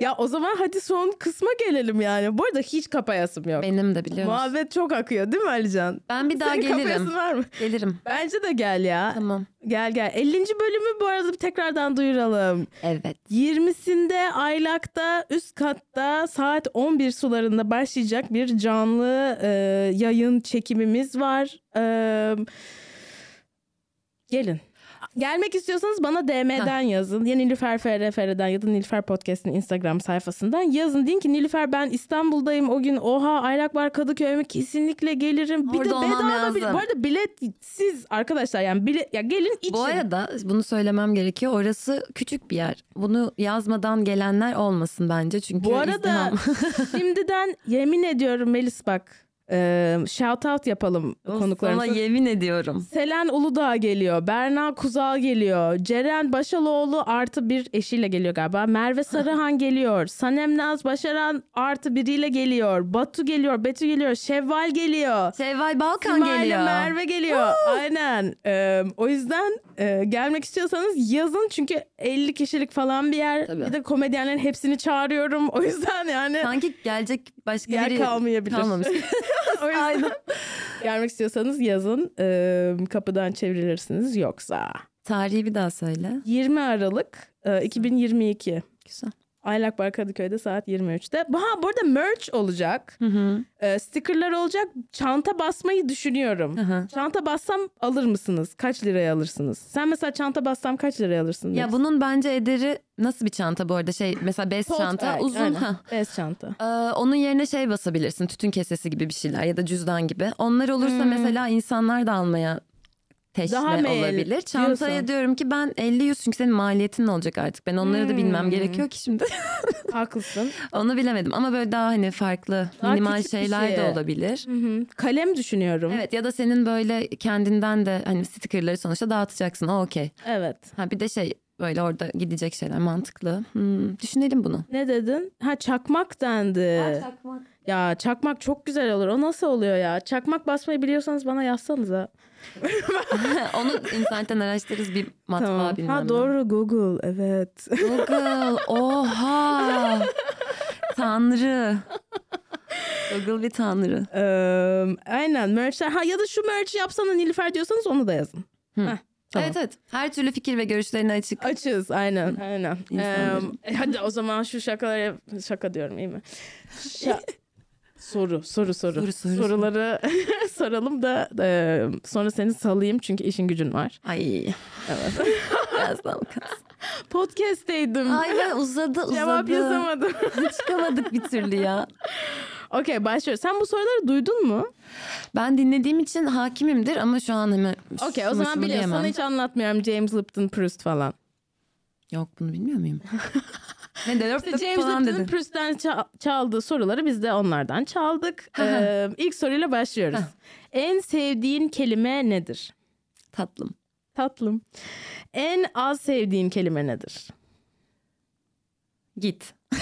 Ya o zaman hadi son kısma gelelim yani. Bu arada hiç kapayasım yok. Benim de biliyoruz. Muhabbet çok akıyor değil mi Alican? Ben bir daha Senin gelirim. kapayasın var mı? Gelirim. Bence de gel ya. Tamam. Gel gel. 50. bölümü bu arada bir tekrardan duyuralım. Evet. 20'sinde Aylak'ta üst katta saat 11 sularında başlayacak bir canlı e, yayın çekimimiz var. E, gelin. Gelmek istiyorsanız bana DM'den yazın. Ya Nilüfer FRFR'den ya da Nilüfer Podcast'in Instagram sayfasından yazın. Deyin ki Nilüfer ben İstanbul'dayım o gün. Oha Aylak var Kadıköy mü? Kesinlikle gelirim. Bir Orada de olmam bedava lazım. bu arada biletsiz arkadaşlar yani bilet ya gelin için. Bu arada bunu söylemem gerekiyor. Orası küçük bir yer. Bunu yazmadan gelenler olmasın bence. Çünkü Bu arada izdiham- <laughs> şimdiden yemin ediyorum Melis bak. E, shout out yapalım Sana konuklarımıza. yemin ediyorum. Selen Uludağ geliyor. Berna Kuzal geliyor. Ceren Başaloğlu artı bir eşiyle geliyor galiba. Merve <laughs> Sarıhan geliyor. Sanem Naz Başaran artı biriyle geliyor. Batu geliyor. Betü geliyor. Şevval geliyor. Şevval Balkan Simay ile geliyor. Merve geliyor. Aynen. Ee, o yüzden e, gelmek istiyorsanız yazın. Çünkü 50 kişilik falan bir yer. Tabii. Bir de komedyenlerin hepsini çağırıyorum. <laughs> O yüzden yani Sanki gelecek başka yer biri kalmayabilir. kalmamış. <laughs> <laughs> o yüzden gelmek istiyorsanız yazın. Ee, kapıdan çevrilirsiniz yoksa. Tarihi bir daha söyle. 20 Aralık e, 2022. Güzel. Aylak Bar Kadıköy'de saat 23'te. Ha bu arada merch olacak. Hı hı. E, stickerlar olacak. Çanta basmayı düşünüyorum. Hı hı. Çanta bassam alır mısınız? Kaç liraya alırsınız? Sen mesela çanta bassam kaç liraya alırsın? Ya bunun bence ederi nasıl bir çanta bu arada şey mesela bez Tote çanta bag, uzun aynen. ha. Bez çanta. Ee, onun yerine şey basabilirsin tütün kesesi gibi bir şeyler ya da cüzdan gibi. Onlar olursa mesela insanlar da almaya teşne Hmm. Daha meyilli olabilir. Çantaya diyorsun. diyorum ki ben 50 100 çünkü senin maliyetin olacak artık. Ben onları da bilmem Hmm. gerekiyor ki şimdi. <laughs> Haklısın. Onu bilemedim ama böyle daha hani farklı Daha minimal şeyler şey. de olabilir. Hı hı. Kalem düşünüyorum. Evet ya da senin böyle kendinden de hani stickerları sonuçta dağıtacaksın. O okey. Evet. Ha bir de şey böyle orada gidecek şeyler mantıklı. Hmm, düşünelim bunu. Ne dedin? Ha çakmak dendi. Ya çakmak çok güzel olur. O nasıl oluyor ya? Çakmak basmayı biliyorsanız bana yazsanıza. <laughs> Onu internetten araştırırız bir matbaa Tamam. bilmem Ha ne. doğru Google. Evet. Google. Oha. Tanrı. Google bir tanrı. Eee, aynen merchler. Ha ya da şu merch yapsana Nilüfer diyorsanız onu da yazın. Heh, tamam. Evet evet. Her türlü fikir ve görüşlerine açık. Açız aynen aynen. Eee, hadi o zaman şu şakaları şaka diyorum iyi mi? Şa- <laughs> soru soru soru. Soru, soru, Soruları <laughs> soralım da eee, sonra seni salayım çünkü işin gücün var. Ay. Evet. <laughs> Birazdan bakarız. Podcast'teydim. Ay ben uzadı uzadı. Cevap yazamadım. Çıkamadık bir türlü ya. <laughs> Okey başlıyoruz. Sen bu soruları duydun mu? Ben dinlediğim için hakimimdir ama şu an hemen Okey o zaman biliyorsun. Hiç anlatmıyorum. James Lipton Proust falan. Yok bunu bilmiyor muyum? Ne de İşte James. Proust'tan ça- çaldığı soruları biz de onlardan çaldık. ee, ilk soruyla başlıyoruz. en sevdiğin kelime nedir? Tatlım. Tatlım. En az sevdiğin kelime nedir? Git. <laughs>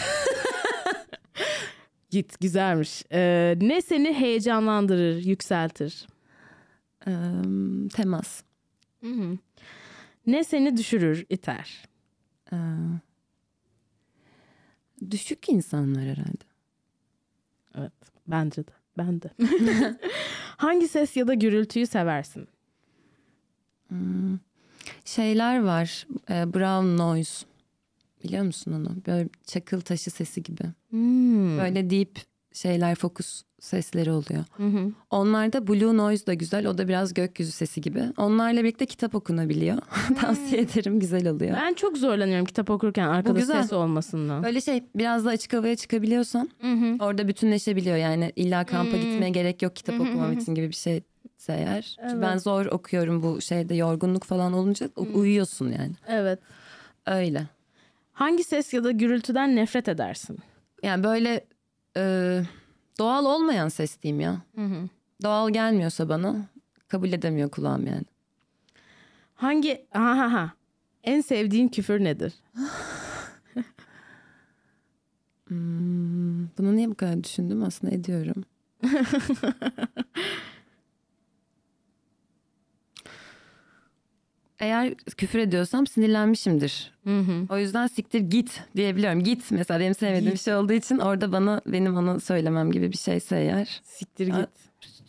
Git güzelmiş. Ee, ne seni heyecanlandırır, yükseltir? Ee, temas. Ne seni düşürür, iter? Ee, düşük insanlar herhalde. Evet, bence de. Ben de. <laughs> Hangi ses ya da gürültüyü seversin? Şeyler var. e, brown noise. Biliyor musun onu? Böyle çakıl taşı sesi gibi. Hmm. Böyle deep şeyler fokus sesleri oluyor. Onlarda blue noise da güzel. O da biraz gökyüzü sesi gibi. Onlarla birlikte kitap okunabiliyor. <laughs> Tavsiye ederim güzel oluyor. Ben çok zorlanıyorum kitap okurken arkada güzel. ses olmasından. Böyle şey biraz da açık havaya çıkabiliyorsan orada bütünleşebiliyor. Yani illa kampa gitmeye gerek yok kitap okumam için gibi bir şeyse eğer. Çünkü Ben zor okuyorum bu şeyde yorgunluk falan olunca u- uyuyorsun yani. Evet. Öyle. Hangi ses ya da gürültüden nefret edersin? Yani böyle e, doğal olmayan ses diyeyim ya. Doğal gelmiyorsa bana kabul edemiyor kulağım yani. Hangi ha ha ha. En sevdiğin küfür nedir? Hmm, bunu niye bu kadar düşündüm aslında ediyorum. <laughs> eğer küfür ediyorsam sinirlenmişimdir. O yüzden siktir git diyebiliyorum. Git mesela benim sevmediğim bir şey olduğu için orada bana benim onu söylemem gibi bir şeyse eğer. Siktir git.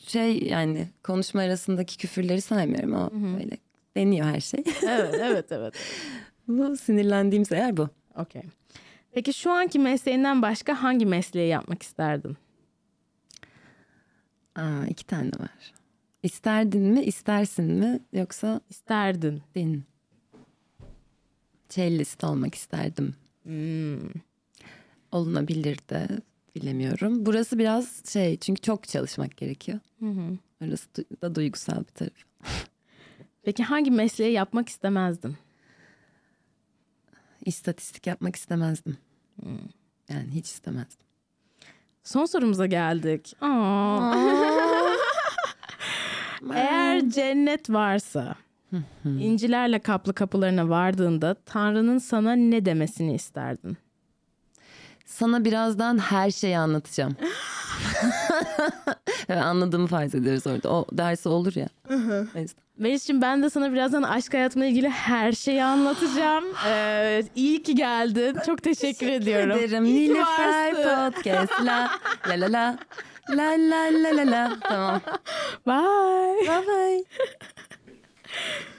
Şey yani konuşma arasındaki küfürleri saymıyorum. O böyle deniyor her şey. evet, evet, evet. <laughs> bu sinirlendiğimse eğer bu. Okey. Peki şu anki mesleğinden başka hangi mesleği yapmak isterdin? Aa, iki tane var. İsterdin mi, istersin mi yoksa İsterdin. din? Cellist olmak isterdim. Hmm. Olunabilir de bilemiyorum. Burası biraz şey çünkü çok çalışmak gerekiyor. Orası du- da duygusal bir taraf. Peki hangi mesleği yapmak istemezdin? İstatistik yapmak istemezdim. Yani hiç istemezdim. Son sorumuza geldik. Aa. Eğer cennet varsa, incilerle kaplı kapılarına vardığında Tanrı'nın sana ne demesini isterdin? Sana birazdan her şeyi anlatacağım. <laughs> evet, anladığımı farz ediyoruz orada. O dersi olur ya. Melis'ciğim ben de sana birazdan aşk hayatımla ilgili her şeyi anlatacağım. <gasps> Ee, iyi ki geldin. Çok teşekkür, ediyorum. ederim. İyi ki Nilüfer varsın. Podcast. La la la <laughs> La la la la la. Tamam. Bye. Bye bye.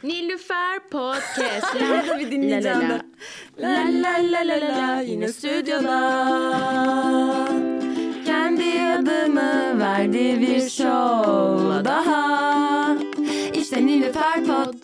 Nilüfer Podcast. <laughs> Nerede bir dinleyeceğim la, la, la. la la la la la yine stüdyoda. Kendi adımı verdiği bir show daha. İşte Nilüfer Pod.